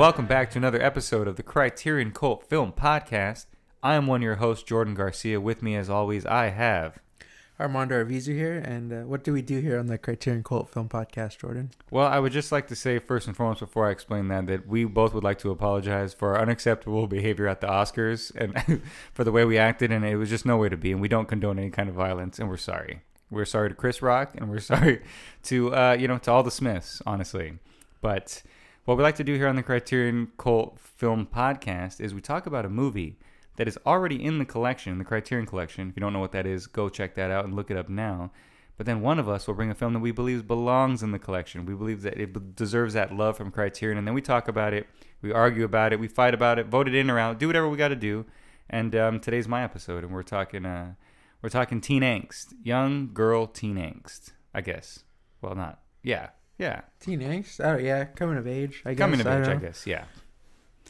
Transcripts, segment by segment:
Welcome back to another episode of the Criterion Cult Film Podcast. I am one of your hosts, Jordan Garcia. With me, as always, I have. Armando Arvizu here, and uh, what do we do here on the Criterion Cult Film Podcast, Jordan? Well, I would just like to say, first and foremost, before I explain that, that we both would like to apologize for our unacceptable behavior at the Oscars and for the way we acted, and it was just nowhere to be, and we don't condone any kind of violence, and we're sorry. We're sorry to Chris Rock, and we're sorry to, uh, you know, to all the Smiths, honestly. But what we like to do here on the Criterion Cult Film Podcast is we talk about a movie that is already in the collection, the Criterion Collection. If you don't know what that is, go check that out and look it up now. But then one of us will bring a film that we believe belongs in the collection. We believe that it deserves that love from Criterion, and then we talk about it, we argue about it, we fight about it, vote it in or out, do whatever we got to do. And um, today's my episode, and we're talking, uh, we're talking teen angst, young girl teen angst, I guess. Well, not, yeah, yeah, Teen angst? Oh, yeah, coming of age, I guess. coming of I age, I know. guess, yeah.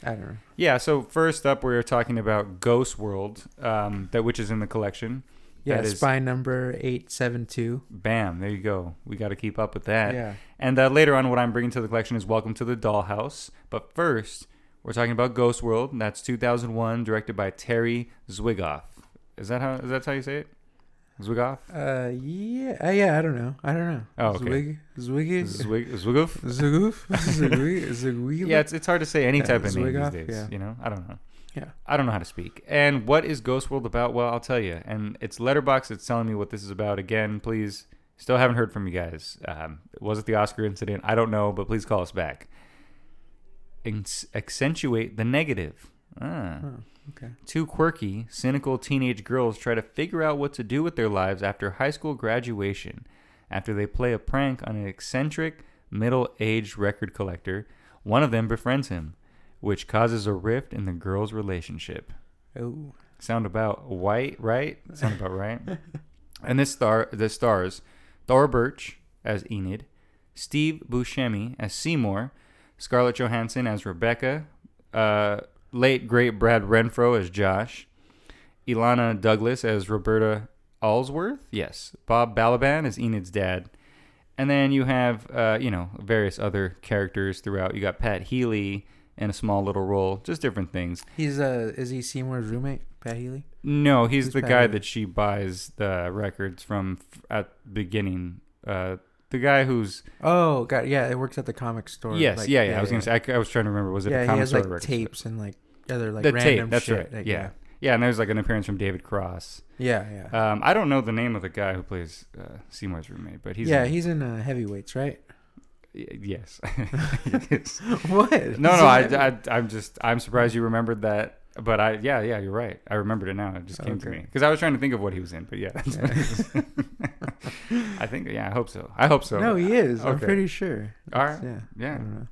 I don't know. Yeah, so first up, we are talking about Ghost World, um, that which is in the collection. Yeah, That is- spy number 872. Bam, there you go. We got to keep up with that. Yeah. And uh, later on, what I'm bringing to the collection is Welcome to the Dollhouse. But first, we're talking about Ghost World. That's 2001, directed by Terry Zwigoff. Is that how? Is that how you say it? Zwigoff. Uh, yeah, uh, yeah, I don't know. I don't know. Oh, okay. Zwig, Zwig, Zwig, Zwigoff. Zwigoof? Zwig, Zwig, Yeah, it's, it's hard to say any type of name Zwigoff, these days. yeah. You know, I don't know. Yeah. I don't know how to speak. And what is Ghost World about? Well, I'll tell you. And it's Letterboxd. It's telling me what this is about. Again, please. Still haven't heard from you guys. Um, was it the Oscar incident? I don't know, but please call us back. Ex- accentuate the negative. Ah. Oh, okay. Two quirky, cynical teenage girls try to figure out what to do with their lives after high school graduation. After they play a prank on an eccentric, middle aged record collector, one of them befriends him, which causes a rift in the girl's relationship. Oh, Sound about white, right? Sound about right. and this star, the stars, Thora Birch as Enid, Steve Buscemi as Seymour, Scarlett Johansson as Rebecca, uh, late great Brad Renfro as Josh, Illeana Douglas as Roberta Allsworth, yes, Bob Balaban as Enid's dad, and then you have uh, you know various other characters throughout. You got Pat Healy in a small little role, just different things. he's uh, is he Seymour's roommate, Pat Healy? No, he's Who's the Pat guy Healy? that she buys the records from f- at the beginning. Uh, the guy who's Oh, God, yeah, it works at the comic store. yes, like- yeah, yeah, I was gonna say. I, I was trying to remember. Was it yeah, a he comic has store like tapes and like other like the random tape. That's shit. right. like, yeah. yeah, and there's like an appearance from David Cross. yeah, yeah. Um, I don't know the name of the guy who plays uh, Seymour's roommate, but he's yeah, in- he's in uh, heavyweights, right? yes. Yes. what? No, no, I, I, I'm just, I'm surprised you remembered that. But I, yeah, yeah, you're right. I remembered it now. It just came to me because I was trying to think of what he was in. But yeah, that's I think, yeah, I hope so. I hope so. no, he is. I'm pretty sure. All right. Yeah. I Yeah. don't know.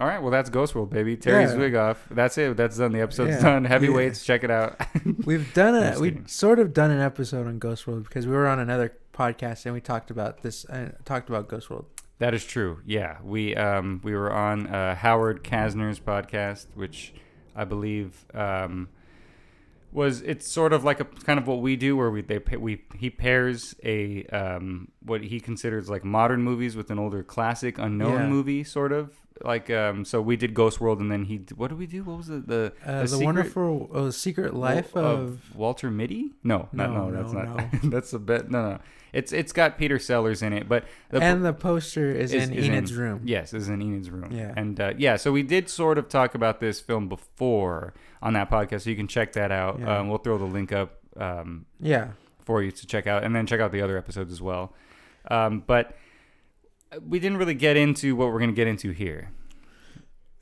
All right. Well, that's Ghost World, baby. Terry Yeah. Zwigoff. That's it. That's done. The episode's Yeah. done. Heavyweights. Check it out. We've done a we sort of done an episode on Ghost World because we were on another podcast and we talked about this. Uh, talked about Ghost World. that is true. Yeah. We um we were on uh, Howard Kasner's podcast, which I believe um was it's sort of like a kind of what we do where we they we he pairs a um what he considers like modern movies with an older classic unknown Yeah. movie sort of like um so we did Ghost World and then he what did we do what was it the Uh, the Secret- wonderful uh, secret life Wa- of. Walter Mitty? No, no, No, no, that's no, not. that's a bit. No, no, it's it's got Peter Sellers in it, but the and the poster is, is- in is Enid's in- room. yes, is in Enid's room. Yeah. and uh, yeah, so we did sort of talk about this film before on that podcast, so you can check that out. Yeah. Um, we'll throw the link up um, Yeah. for you to check out, and then check out the other episodes as well. Um, but we didn't really get into what we're going to get into here.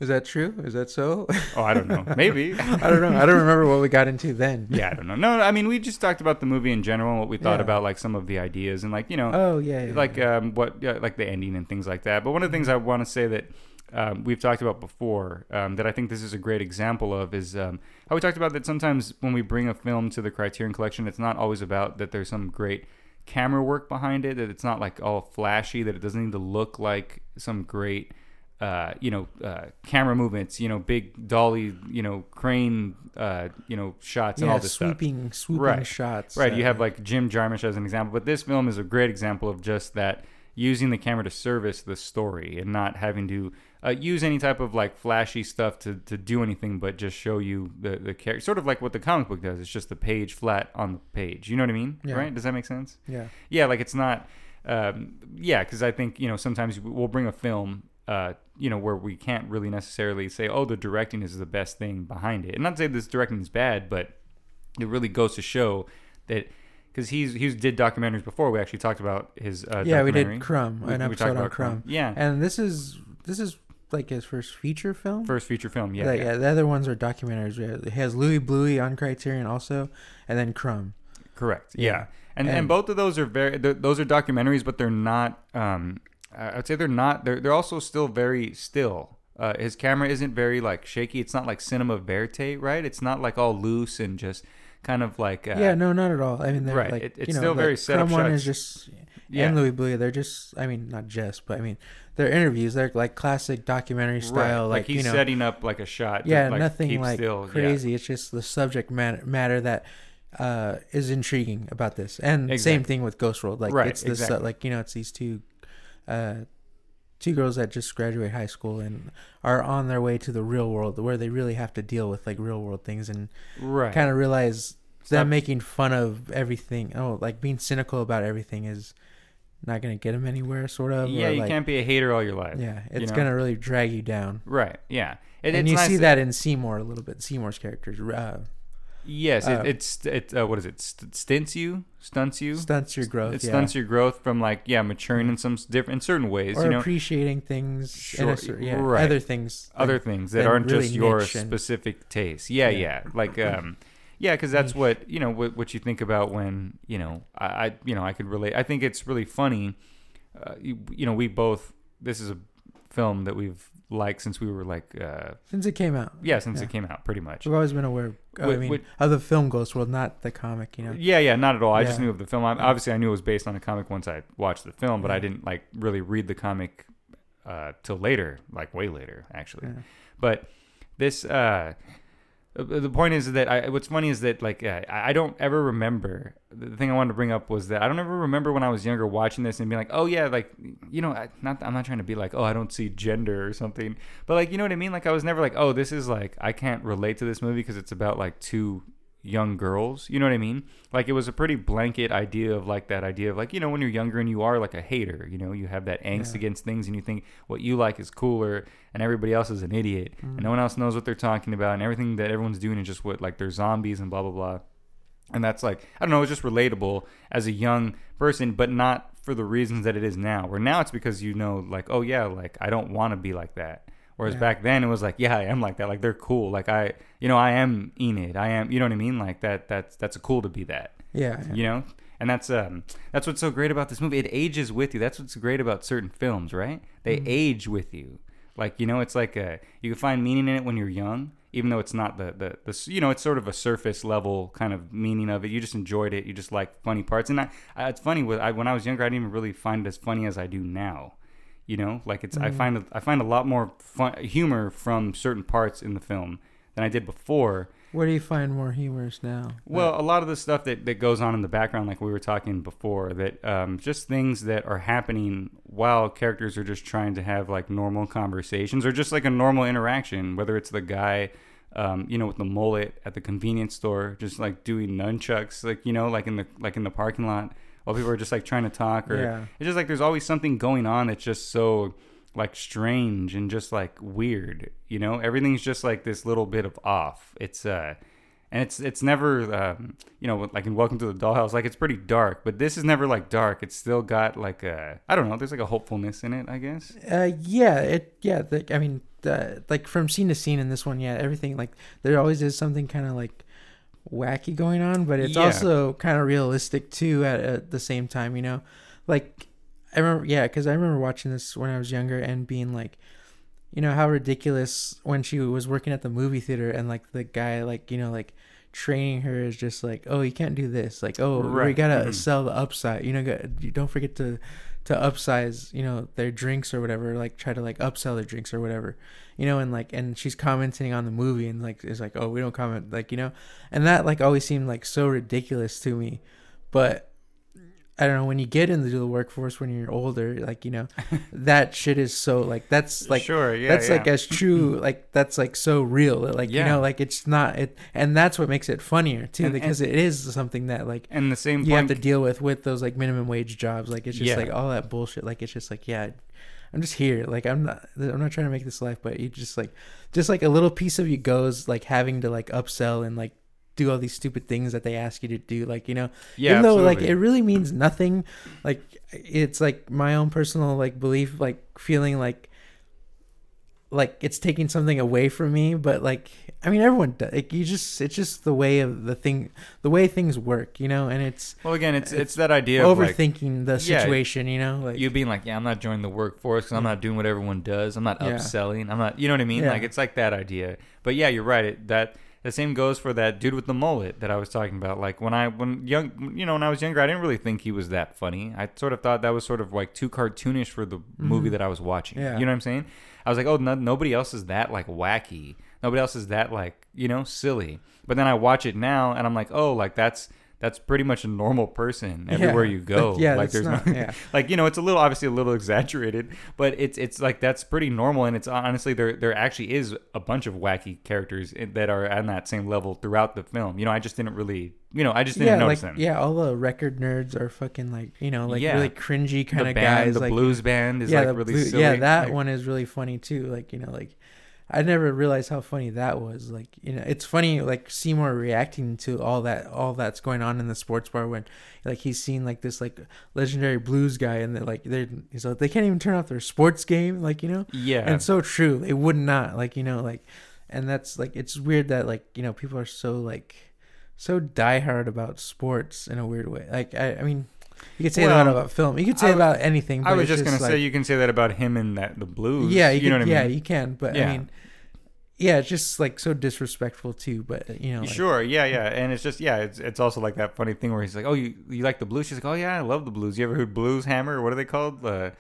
Is that true? Is that so? Oh, I don't know. Maybe. I don't know. I don't remember what we got into then. yeah, I don't know. No, I mean, we just talked about the movie in general, and what we thought Yeah. about like some of the ideas, and like you know, Oh yeah. yeah like yeah. um, what yeah, like the ending and things like that. But one of the things I want to say that um, we've talked about before um, that I think this is a great example of is um, how we talked about that sometimes when we bring a film to the Criterion Collection, it's not always about that there's some great camera work behind it, that it's not like all flashy, that it doesn't need to look like some great uh, you know, uh, camera movements, you know, big dolly, you know, crane, uh, you know, shots and all this stuff. sweeping, swooping Right. shots. Right. You uh, have like Jim Jarmusch as an example, but this film is a great example of just that using the camera to service the story and not having to uh, use any type of like flashy stuff to, to do anything but just show you the, the character. Sort of like what the comic book does. It's just the page flat on the page. You know what I mean? Yeah. Right? Does that make sense? yeah, Yeah. Like it's not. Um, yeah, because I think you know sometimes we'll bring a film, uh, you know, where we can't really necessarily say, oh, the directing is the best thing behind it, and not to say this directing is bad, but it really goes to show that because he's he's did documentaries before. We actually talked about his uh, yeah. We did Crumb, We- an we episode on about Crumb. Yeah, and this is this is like his first feature film. first feature film. Yeah, Like, yeah. the other ones are documentaries. He has Louie Bluie on Criterion also, and then Crumb. correct. Yeah. Yeah, and, and And- both of those are very those are documentaries, but they're not. Um, I'd say they're not. They're they're also still very still. Uh, his camera isn't very like shaky. It's not like cinema verite, right? It's not like all loose and just kind of like uh, yeah, no, not at all. I mean, they're right, like it- it's you know, still the very set up Crumb one is shots. just Yeah. and Louie Bluie. They're just, I mean, not just, but I mean, they're interviews. They're like classic documentary right. style. Like, Like, he's you know, setting up like a shot. to, yeah, like, nothing like still. Yeah. crazy. It's just the subject matter matter that uh, is intriguing about this, and same thing with Ghost World. Like Right, it's this, uh, like you know, it's these two, uh, two girls that just graduate high school and are on their way to the real world, where they really have to deal with like real world things and Right. kind of realize Stop- them making fun of everything. Oh, like being cynical about everything is not gonna get them anywhere. Sort of. yeah, you like, can't be a hater all your life. Yeah, it's know? gonna really drag you down. Right. Yeah. It, and it's you nice see that- in Seymour a little bit. Seymour's characters uh, Yes, uh, it, it's it. Uh, what is it? St- stints you, stunts you. stunts your growth. it yeah. stunts your growth from like yeah, maturing in some different in certain ways. or you know, appreciating things, in a Sure, yeah, right. other things, other things that aren't really just your specific taste. Yeah, Yeah. yeah, like um, yeah, because that's what you know what, what you think about when you know I, I you know I could relate. I think it's really funny. Uh, you, you know, we both. This is a film that we've liked since we were like uh, since it came out. yeah, since Yeah. it came out, pretty much. We've always been aware. Of, I mean, wait. of the film Ghost World, not the comic. You know. Yeah, yeah, not at all. I just Yeah. knew of the film. I, obviously, I knew it was based on a comic once I watched the film, but I Yeah. didn't like really read the comic uh, till later, like way later, actually. Yeah. But this, uh, the the point is that I, what's funny is that like uh, I I don't ever remember. The thing I wanted to bring up was that I don't ever remember when I was younger watching this and being like, oh yeah, like you know, I, not I'm not trying to be like, oh I don't see gender or something, but like you know what I mean. Like I was never like, oh this is like I can't relate to this movie because it's about like two young girls. You know what I mean? Like it was a pretty blanket idea of like that idea of like you know when you're younger and you are like a hater, you know, you have that angst Yeah. against things and you think what you like is cooler and everybody else is an idiot and no mm. one else knows what they're talking about and everything that everyone's doing is just what like they're zombies and blah blah blah. And that's like I don't know, it's just relatable as a young person, but not for the reasons that it is now. Where now it's because you know, like, oh yeah, like I don't want to be like that. Whereas Yeah. back then it was like, yeah, I am like that. Like they're cool. Like I, you know, I am Enid. I am, you know what I mean? Like that. That's that's cool to be that. Yeah. yeah. You know, and that's um that's what's so great about this movie. It ages with you. That's what's great about certain films, right? They Mhm. age with you. Like you know, it's like a you can find meaning in it when you're young, even though it's not the the, the you know it's sort of a surface level kind of meaning of it. You just enjoyed it. You just like funny parts. And I, I, it's funny with I, when I was younger, I didn't even really find it as funny as I do now. You know, like it's I Mhm. find I find a lot more fun humor from certain parts in the film than I did before. Where do you find more humorous now? Well, a lot of the stuff that, that goes on in the background, like we were talking before, that um, just things that are happening while characters are just trying to have like normal conversations or just like a normal interaction, whether it's the guy, um, you know, with the mullet at the convenience store, just like doing nunchucks, like you know, like in the like in the parking lot, while people are just like trying to talk, or Yeah. it's just like there's always something going on that's just so like strange and just like weird you know everything's just like this little bit of off it's uh and it's it's never um, you know like in welcome to the dollhouse like it's pretty dark but this is never like dark it's still got like a i don't know there's like a hopefulness in it i guess Uh, yeah, it yeah. The, I mean, the, like from scene to scene in this one, yeah, everything like there always is something kind of like wacky going on, but it's Yeah. also kind of realistic too at, at the same time. You know, like I remember, yeah, because I remember watching this when I was younger and being like, you know, how ridiculous when she was working at the movie theater and like the guy like you know like training her is just like oh you can't do this like oh we Right. gotta Mhm. sell the upside you know you don't forget to to upsize, you know, their drinks or whatever, like try to like upsell their drinks or whatever, you know, and like and she's commenting on the movie and like is like, oh, we don't comment, like you know, and that like always seemed like so ridiculous to me, but I don't know when you get into the workforce when you're older, like you know, that shit is so like that's like sure, yeah, that's yeah. like as true like that's like so real like you know like it's not it and that's what makes it funnier too And- because it is something that like and the same you have to deal with with those like minimum wage jobs like it's just Yeah. like all that bullshit like it's just like yeah i'm just here like i'm not i'm not trying to make this life but you just like just like a little piece of you goes like having to like upsell and like do all these stupid things that they ask you to do like you know yeah, even though like it really means nothing like it's like my own personal like belief like feeling like like it's taking something away from me but like i mean everyone does like you just it's just the way of the thing the way things work you know and it's well again it's it's, it's that idea of like overthinking the yeah, situation you know like you being like, yeah, I'm not joining the workforce because I'm not doing what everyone does. I'm not Yeah. upselling. I'm not, you know what I mean? Yeah. Like it's like that idea. But yeah, you're right. It, that the same goes for that dude with the mullet that I was talking about. Like when I when young, you know, when I was younger, I didn't really think he was that funny. I sort of thought that was sort of like too cartoonish for the movie that I was watching. Mm-hmm. Yeah. You know what I'm saying? I was like, oh, no, nobody else is that like wacky. Nobody else is that like you know silly. But then I watch it now and I'm like, oh, like that's. That's pretty much a normal person everywhere Yeah. you go. yeah like there's not, no, yeah like you know it's a little obviously a little exaggerated but it's it's like that's pretty normal and it's honestly there there actually is a bunch of wacky characters that are on that same level throughout the film you know i just didn't really you know i just didn't yeah, notice like them yeah, all the record nerds are fucking like you know like Yeah. really cringy kind the of band guys. the like blues band is yeah, like really blue- silly yeah, that Like, one is really funny too. Like you know, like I never realized how funny that was. Like you know, it's funny like Seymour reacting to all that all that's going on in the sports bar when like he's seen like this like legendary blues guy and they're like they're he's like they can't even turn off their sports game. Like you know, yeah and so true. They would not like you know like, and that's like it's weird that like you know people are so like so diehard about sports in a weird way. Like I, I mean, you could say that about film. You could say I- about anything. But i was just gonna like, say you can say that about him and that the blues yeah, you, you, could, know what yeah, i mean Yeah, you can. But I mean, yeah, it's just like so disrespectful too. But you know, like, Sure, yeah, yeah, and it's just yeah, it's it's also like that funny thing where he's like, "Oh, you you like the blues?" She's like, "Oh yeah, I love the blues." You ever heard Blues Hammer? What are they called? Uh,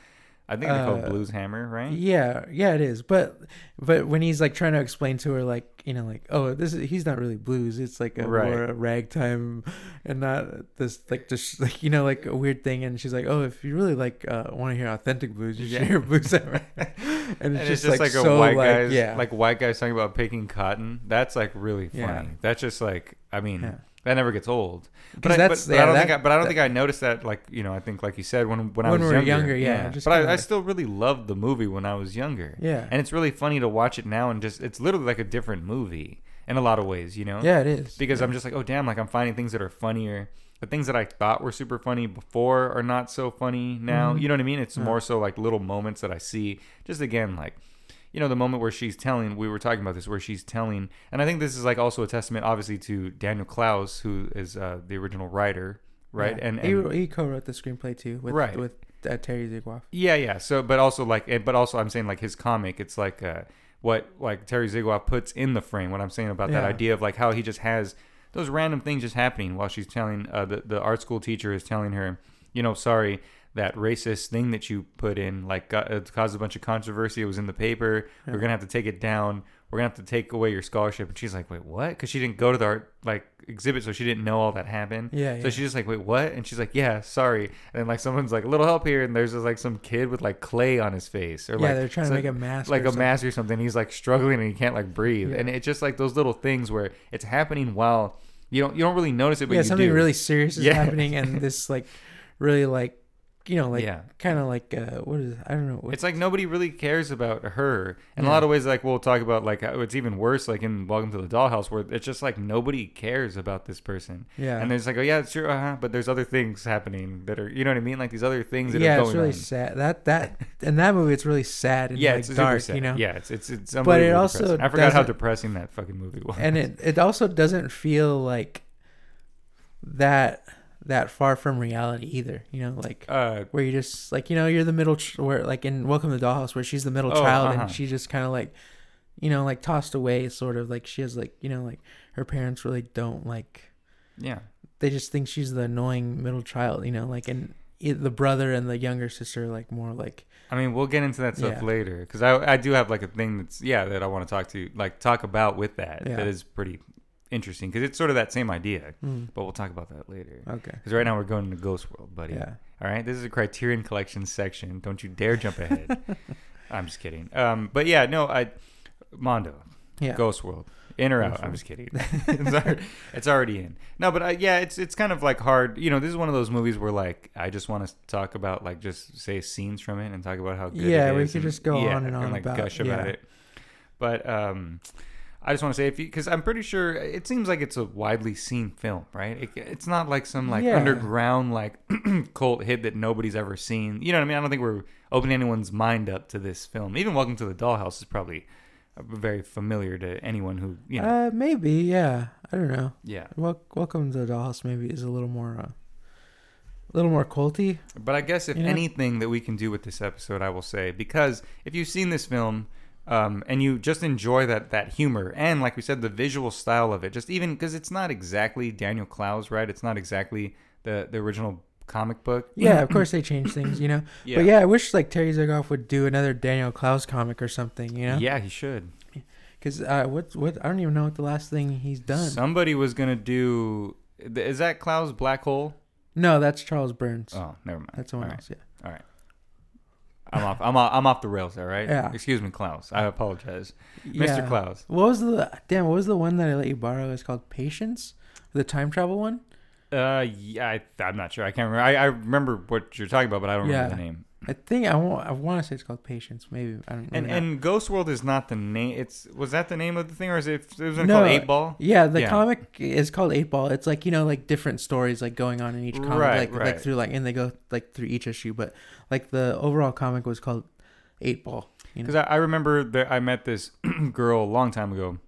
I think they're called Uh, Blues Hammer, right? Yeah, yeah, it is. But but when he's like trying to explain to her, like you know, like oh, this is he's not really blues. It's like a Right. more a ragtime, and not this like just like you know like a weird thing. And she's like, oh, if you really like uh, want to hear authentic blues, you should Yeah. hear blues. Hammer." and it's and just, it's just like, like, a so white like guys, yeah, like white guys talking about picking cotton. That's like really funny. Yeah. That's just like, I mean, Yeah. That never gets old. But, I, but, but yeah, I don't that- think, I, but I don't that- think I noticed that. Like, you know, I think, like you said, when when, I When was we were younger, younger, yeah, just But I, I still really loved the movie when I was younger. yeah, And it's really funny to watch it now and just it's literally like a different movie in a lot of ways, you know? yeah, it is Because I'm just like, oh damn, like I'm finding things that are funnier. The things that I thought were super funny before are not so funny now. Mhm. You know what I mean? It's Yeah. more so like little moments that I see. Just again, like you know, the moment where she's telling, we were talking about this, where she's telling, and I think this is like also a testament, obviously, to Daniel Clowes, who is uh, the original writer, right? Yeah. And, he and he co-wrote the screenplay too with Right. with uh, Terry Zwigoff. yeah, yeah. So, but also like, but also I'm saying like his comic, it's like uh, what like Terry Zwigoff puts in the frame. What I'm saying about that idea of like how he just has those random things just happening while she's telling uh, the the art school teacher is telling her, you know, sorry. That racist thing that you put in, like, got, it caused a bunch of controversy. It was in the paper. Yeah. We're gonna have to take it down. We're gonna have to take away your scholarship. And she's like, "Wait, what?" Because she didn't go to the art like exhibit, so she didn't know all that happened. Yeah, So yeah. she's just like, wait, what? And she's like, yeah, sorry. And then like someone's like, a little help here, and there's just like some kid with like clay on his face, or yeah, like they're trying to make a mask, like a something. mask or something. He's like struggling and he can't like breathe, Yeah. and it's just like those little things where it's happening while you don't you don't really notice it, but yeah, something do. really serious is happening, and this like really like you know like yeah. kind of like uh what is I don't know It's like nobody really cares about her. In a lot of ways, like we'll talk about, like how it's even worse, like in Welcome to the Dollhouse, where it's just like nobody cares about this person. yeah And there's like, oh yeah, sure, uh-huh, but there's other things happening that are, you know what I mean? Like these other things that are going on. yeah are it's really on. sad that that in that movie it's really sad and yeah, like it's dark sad. you know Yeah, it's it's it's. But it also depressing. I forgot how depressing that fucking movie was. and it it also doesn't feel like that that far from reality either you know like uh, where you just like you know you're the middle ch- where like in Welcome to the Dollhouse where she's the middle Oh, child uh-huh. and she just kind of like you know like tossed away sort of like she has like you know like her parents really don't like yeah, they just think she's the annoying middle child you know like and the brother and the younger sister like more like I mean, we'll get into that stuff Yeah. later because I I do have like a thing that's yeah that I want to talk to like talk about with that Yeah. that is pretty interesting because it's sort of that same idea, mm, but we'll talk about that later. okay. Because right now we're going to Ghost World, buddy. Yeah. All right, this is a Criterion Collection section. Don't you dare jump ahead. I'm just kidding. Um, but yeah, no, I Mondo, Yeah. Ghost World, in or out? I'm just kidding. it's, already, it's already in. No, but I, yeah, it's it's kind of like hard. You know, this is one of those movies where like I just want to talk about like just say scenes from it and talk about how good. Yeah, we could and- just go yeah, on and on like about- gush about yeah. it. But um, I just want to say if you because I'm pretty sure it seems like it's a widely seen film, right? It, it's not like some like Yeah. underground like cult hit that nobody's ever seen. You know what I mean? I don't think we're opening anyone's mind up to this film. Even Welcome to the Dollhouse is probably uh, very familiar to anyone who you know. Uh, maybe. Yeah. I don't know. yeah, Wel- Welcome to the Dollhouse. Maybe is a little more, uh, a little more culty. but I guess if You know? anything that we can do with this episode, I will say because if you've seen this film. Um, and you just enjoy that that humor and like we said the visual style of it just even because it's not exactly daniel clowes right it's not exactly the the original comic book Yeah, of course they change things, you know. yeah But yeah, I wish like Terry Zwigoff would do another Daniel Clowes comic or something, you know. yeah he should Because uh, what what I don't even know what the last thing he's done. somebody was gonna do is that clowes black hole no, that's Charles Burns. oh never mind that's someone All right. else. Yeah. I'm off i'm off, I'm off the rails there, right? Yeah. excuse me clowes i apologize yeah. mr clowes What was the damn? What was the one that I let you borrow? It's called Patience, the time travel one. uh yeah I, i'm not sure i can't remember I, I remember what you're talking about but i don't remember the name I think I want I want to say it's called Patience. Maybe I don't. and and ghost world is not the name it's was that the name of the thing or is it it was No, called eight ball Yeah, the Yeah. comic is called Eight Ball. It's like you know, like different stories like going on in each comic, Right, like right. like through like and they go like through each issue. But like the overall comic was called Eight Ball. You know? Because I, I remember that I met this girl a long time ago,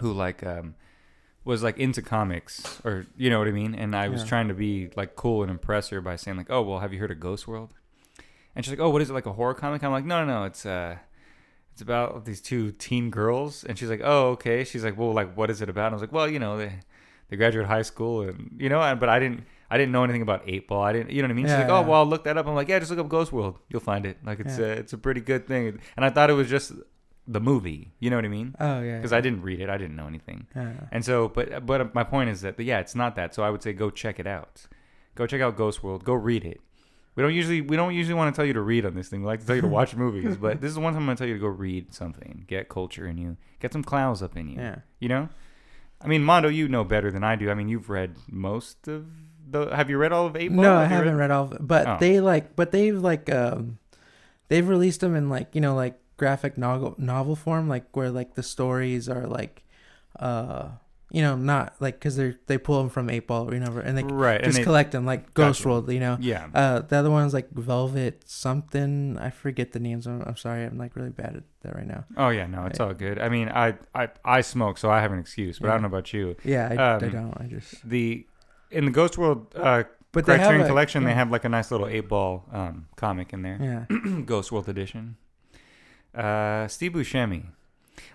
who like um, was like into comics, or you know what I mean. And I was Yeah. trying to be like cool and impress her by saying like, "Oh, well, have you heard of Ghost World?" And she's like, "Oh, what is it like a horror comic?" I'm like, "No, no, no, it's uh, it's about these two teen girls." And she's like, "Oh, okay." She's like, "Well, like, what is it about?" And I was like, "Well, you know, they they graduate high school, and you know, and- but I didn't." I didn't know anything about Eight Ball. I didn't, you know what I mean? She's Yeah, like, "Oh, yeah. well, I'll look that up." I'm like, "Yeah, just look up Ghost World. You'll find it. Like, it's Yeah. a, it's a pretty good thing." And I thought it was just the movie. You know what I mean? oh yeah, Because I didn't read it. I didn't know anything. yeah. And so, but but my point is that yeah, it's not that. So I would say go check it out. Go check out Ghost World. Go read it. We don't usually we don't usually want to tell you to read on this thing. We like to tell you to watch movies, but this is one time I'm gonna tell you to go read something. Get culture in you. Get some clowns up in you. yeah. You know. I mean, Mondo, you know better than I do. I mean, you've read most of the. Have you read all of Eight Ball? No, I Have you haven't read all of it, but Oh. they like, but they've like, um, they've released them in like you know like graphic novel novel form, like where like the stories are like, uh, you know, not like because they they pull them from Eight Ball or whatever, and they right. and just they- collect them like Ghost Gotcha. World, you know. Yeah. Uh, the other one's like Velvet something. I forget the names. I'm, I'm sorry. I'm like really bad at that right now. Oh yeah, no, it's Right. all good. I mean, I I I smoke, so I have an excuse, but I don't know about you. Yeah, I, I Um, don't. I just. The in the Ghost World uh, But they Criterion a- Collection, they have like a nice little eight ball um, comic in there, Yeah. Ghost World edition. Uh, Steve Buscemi.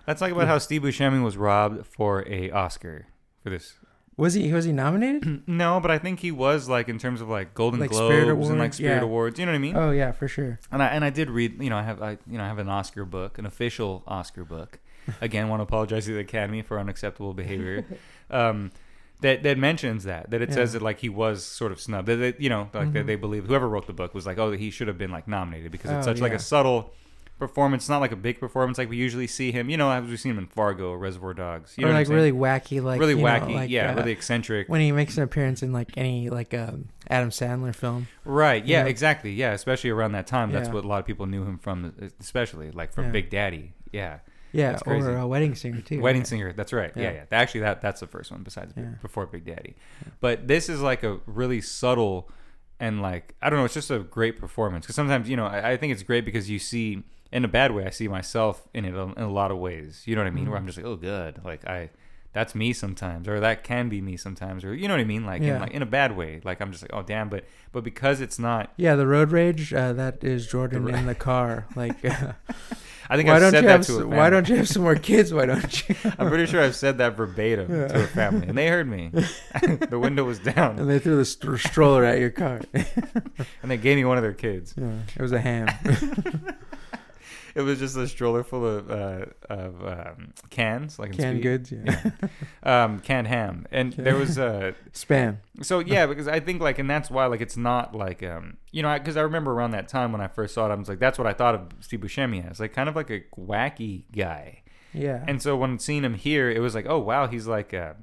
Let's talk about how Steve Buscemi was robbed for a Oscar for this. Was he was he nominated? no, but I think he was like in terms of like Golden Like Globes Spirit and like Awards, Spirit yeah. Awards. You know what I mean? oh yeah, for sure. And I and I did read, you know, I have I you know I have an Oscar book, an official Oscar book. Again, want to apologize to the Academy for unacceptable behavior. Um, that that mentions that that it says Yeah. that like he was sort of snubbed. That, that, you know, like that Mhm. they believe whoever wrote the book was like, oh, he should have been like nominated because it's Oh, such like yeah. a subtle performance. It's not like a big performance like we usually see him. You know, as we've seen him in Fargo, Reservoir Dogs. You know or like really wacky, like really you know, wacky, like, yeah, uh, really eccentric. when he makes an appearance in like any like um, Adam Sandler film. Right. Yeah. Yeah. Exactly. Yeah. Especially around that time, that's Yeah. what a lot of people knew him from, especially like from Yeah. Big Daddy. Yeah. Yeah, That's or a wedding singer too. Wedding right? Singer. That's right. Yeah. Yeah. yeah, Actually, that that's the first one besides before Big Daddy. But this is like a really subtle and like I don't know. It's just a great performance because sometimes you know I, I think it's great because you see in a bad way I see myself in it in a lot of ways. You know what I mean? Where Mhm. I'm just like, oh, good. Like I. That's me sometimes, or that can be me sometimes, or you know what I mean, like in like in a bad way. Like I'm just like, oh damn, but but because it's not Yeah, the road rage. Uh, that is Jordan The ro- in the car. Like, I think why I've don't said you that have to a s- family. why don't you have some more kids? Why don't you? I'm pretty sure I've said that verbatim Yeah. to a family, and they heard me. the window was down, and they threw the st- stroller at your car. and they gave me one of their kids. yeah, it was a ham. It was just a stroller full of uh, of um, cans, like Canned goods. Yeah. um, canned ham, and there was uh, Spam. so yeah, because I think like, and that's why like it's not like um, you know, because I, remember around that time when I first saw it, I was like, that's what I thought of Steve Buscemi as, like kind of like a wacky guy. Yeah. And so when seeing him here, it was like, oh wow, he's like, uh,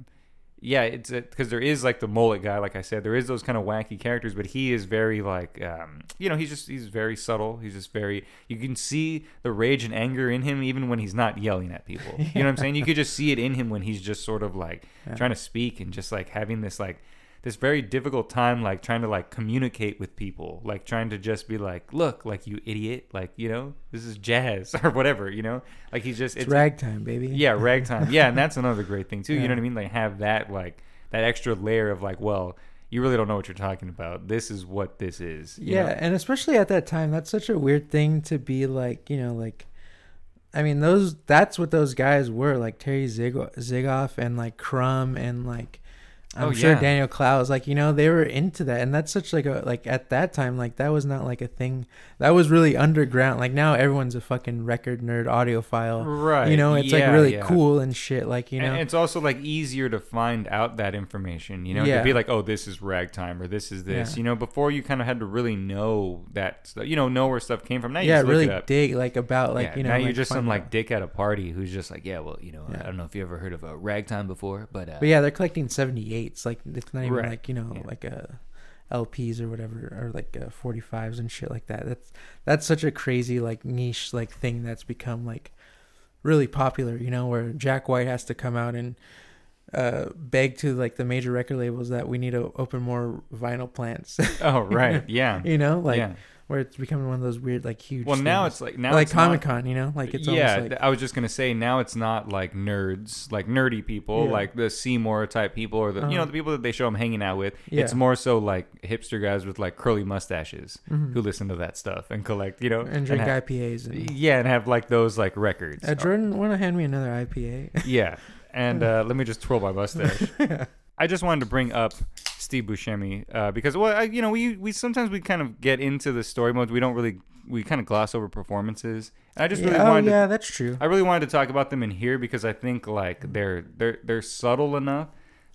yeah, it's because there is like the mullet guy, like I said, there is those kind of wacky characters, but he is very like, um, you know, he's just he's very subtle. He's just very. You can see the rage and anger in him even when he's not yelling at people. You know what I'm saying? You could just see it in him when he's just sort of like Yeah. trying to speak and just like having this like this very difficult time like trying to like communicate with people like trying to just be like look like you idiot like you know this is jazz or whatever you know like he's just it's, ragtime, baby. yeah, ragtime. Yeah, and that's another great thing too. You know what I mean? Like have that like that extra layer of like, well, you really don't know what you're talking about. This is what this is. you yeah, know? and especially at that time, that's such a weird thing to be like, you know, like, I mean, those that's what those guys were like Terry Zig- Zigoff and like Crumb and like. I'm Oh, sure yeah. Daniel Clowes, like you know, they were into that, and that's such like a like at that time, like that was not like a thing. That was really underground. Like now, everyone's a fucking record nerd, audiophile. Right. You know, it's yeah, like really yeah. cool and shit. Like you know, And it's also like easier to find out that information, you know, to be like, oh, this is ragtime or this is this, you know, before you kind of had to really know that, stuff, you know, know where stuff came from. Now you yeah, really dig like about like you know. now you're just some find like dick at a party who's just like, yeah, well, you know. I don't know if you ever heard of a ragtime before, but, uh, But yeah, they're collecting 78s. Like it's not even Right. like you know Yeah. like a LPs or whatever or like uh, 45s and shit like that. That's that's such a crazy like niche like thing that's become like really popular. You know, where Jack White has to come out and uh beg to like the major record labels that we need to open more vinyl plants. oh, right. Yeah. you know, like yeah. Where it's becoming one of those weird like huge. Well, now things. it's like, now like Comic Con. You know, like it's yeah, almost like I was just gonna say now it's not like nerds, like nerdy people, Yeah. like the Seymour type people, or the you know Uh-huh. the people that they show them hanging out with. Yeah. It's more so like hipster guys with like curly mustaches Mhm. who listen to that stuff and collect, you know, and drink have- IPAs. And, yeah, and have like those like records. uh, Jordan, want to hand me another IPA? yeah, and uh, let me just twirl my mustache. I just wanted to bring up Steve Buscemi uh, because, well, I, you know, we we sometimes we kind of get into the story mode. We don't really we kind of gloss over performances. And I just really yeah, oh wanted to yeah, that's true. I really wanted to talk about them in here because I think like they're they're they're subtle enough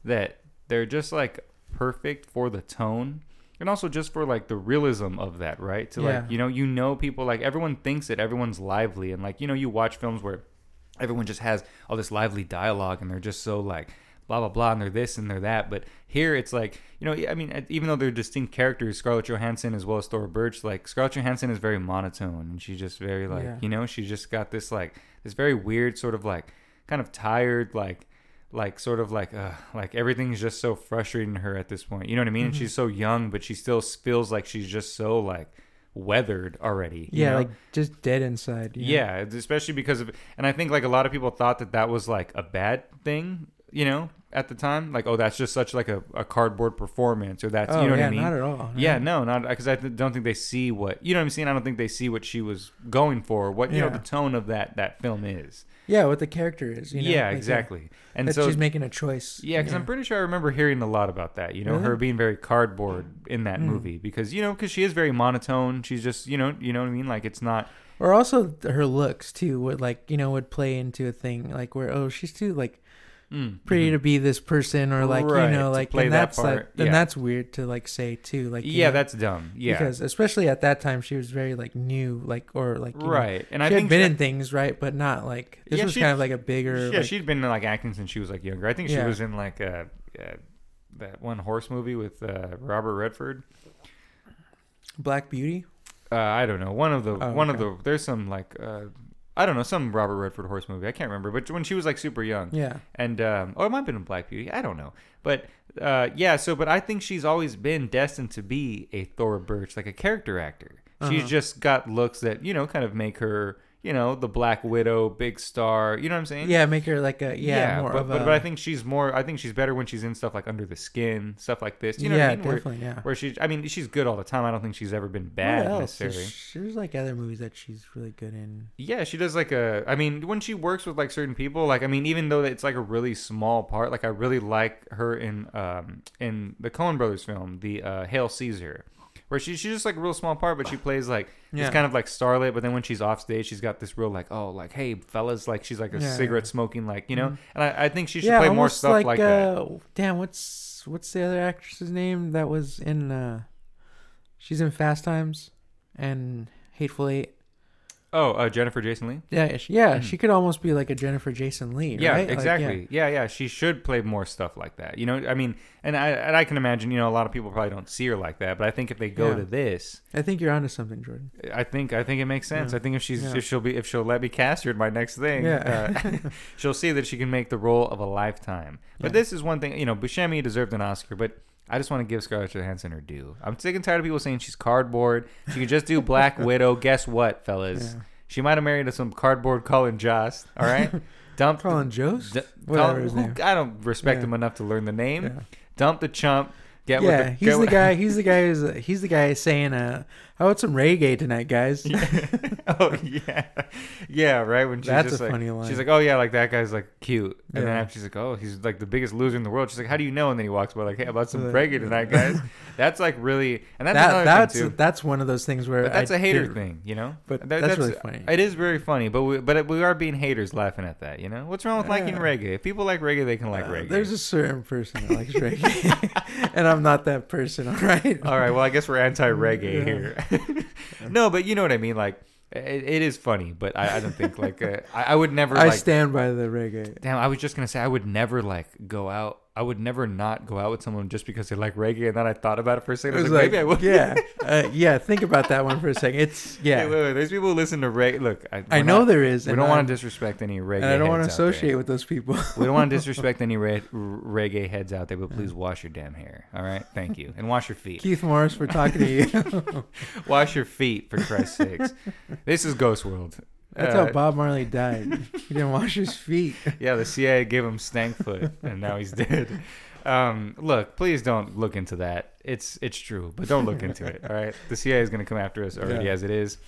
that they're just like perfect for the tone and also just for like the realism of that, right? To Yeah. like you know you know people like everyone thinks that everyone's lively and like you know you watch films where everyone just has all this lively dialogue and they're just so like blah blah blah and they're this and they're that but here it's like you know i mean even though they're distinct characters scarlett johansson as well as thora birch like scarlett johansson is very monotone and she's just very like Yeah. you know she's just got this like this very weird sort of like kind of tired like like sort of like uh like everything's just so frustrating to her at this point you know what i mean and Mm-hmm. she's so young but she still feels like she's just so like weathered already you Yeah, know? like just dead inside. know? Yeah, especially because of, and I think like a lot of people thought that that was like a bad thing, you know, at the time. Like, oh, that's just such like a, a cardboard performance, or that's Oh you know yeah, what I mean. not at all. yeah, no, not because I th- don't think they see what you know what I'm saying. I don't think they see what she was going for, what you know the tone of that that film is. Yeah, what the character is. You know? yeah, Like, exactly. And that so she's making a choice. yeah, because I'm pretty sure I remember hearing a lot about that. You know, her being very cardboard in that Mm. movie because you know because she is very monotone. She's just you know you know what I mean. Like it's not Or also her looks too would like you know would play into a thing like where oh she's too like mm, pretty mhm. to be this person or like Right, you know like and that that's like part, then yeah. that's weird to like say too like yeah, know, that's dumb. Yeah, because especially at that time she was very like new like or like you know, right. And I think been in things right but not like this Yeah, was kind of like a bigger yeah, like, she'd been in like acting since she was like younger. I think she Yeah. was in like uh, uh, that one horse movie with uh, Robert Redford. Black Beauty Uh, I don't know. One of the Oh, one of the there's some like uh, I don't know some Robert Redford horse movie. I can't remember, but when she was like super young. yeah and um, or it might have been in Black Beauty. I don't know, but uh, yeah. So, but I think she's always been destined to be a Thora Birch, like a character actor. She's Uh-huh. just got looks that you know kind of make her you know, the Black Widow, big star. You know what I'm saying? Yeah, make her like a yeah, more but, of but, a. but I think she's more. I think she's better when she's in stuff like Under the Skin, stuff like this. You know yeah, what I mean? Where- definitely. Yeah. Where, she, I mean, she's good all the time. I don't think she's ever been bad necessarily. There's, there's like other movies that she's really good in. Yeah, she does like a. I mean, when she works with like certain people, like I mean, even though it's like a really small part, like I really like her in um in the Coen Brothers film, the uh, Hail Caesar, where she she's just like a real small part, but she plays like Yeah. it's kind of like starlet. But then when she's off stage, she's got this real like oh like hey fellas, like she's like a Yeah, cigarette smoking like you know, Mhm. and I, I think she should play more stuff like, that. uh, Damn, what's what's the other actress's name that was in? uh She's in Fast Times and Hateful Eight. Oh, uh, Jennifer Jason Leigh. Yeah, she, yeah, Mhm. she could almost be like a Jennifer Jason Leigh. Yeah, right? Like, exactly. yeah. yeah, She should play more stuff like that. You know, I mean, and I and I can imagine, you know, a lot of people probably don't see her like that, but I think if they go Yeah. to this, I think you're onto something, Jordan. I think I think it makes sense. Yeah. I think if she's Yeah. if she'll be if she'll let me cast her in my next thing, Yeah. uh, she'll see that she can make the role of a lifetime. But Yeah. this is one thing, you know, Buscemi deserved an Oscar, but I just want to give Scarlett Johansson her due. I'm sick and tired of people saying she's cardboard. She could just do Black Widow. Guess what, fellas? Yeah. She might have married to some cardboard Colin Jost. All right, dump Colin Jost, D- Colin- his who-. I don't respect Yeah. him enough to learn the name. Yeah. Dump the chump. Get yeah, with the, he's the guy. He's the guy. Who's, he's the guy saying, "Uh, how about some reggae tonight, guys?" oh yeah, yeah. Right when she's That's just a like, funny line. she's like, oh yeah, like that guy's like cute, and then Yeah. after she's like, oh, he's like the biggest loser in the world. She's like, how do you know? And then he walks by like, hey, how about some reggae tonight, guys? that's like really, and that's that another that's thing too. that's one of those things where But that's a a hater thing, you know. But That- that's really funny. It is very funny, but we, but we are being haters laughing at that. You know, what's wrong with liking Yeah. reggae? If people like reggae, they can like Uh, reggae. There's a certain person that likes reggae, and I'm not that person. All right. All right. Well, I guess we're anti-reggae Yeah. here. no, but you know what I mean. Like, it, it is funny, but I, I don't think like uh, I, I would never I like. stand by the reggae. damn, I was just gonna say I would never like go out. I would never not go out with someone just because they like reggae. And then I thought about it for a second. I was like, maybe I would. yeah, uh, yeah. Think about that one for a second. It's yeah. Hey, wait, wait, There's people who listen to reggae. Look, I, I know not- there is. We don't want to disrespect any reggae. I don't want to heads out there. associate with those people. We don't want to disrespect any re- reggae heads out there, but please wash your damn hair. All right, thank you, and wash your feet. Keith Morris for talking to you. Wash your feet, for Christ's sakes. This is Ghost World. That's Uh, how Bob Marley died. He didn't wash his feet. Yeah, the CIA gave him stank foot, and now he's dead. Um, look, please don't look into that. It's it's true, but don't look into it. All right, the CIA is going to come after us already Yeah. as it is.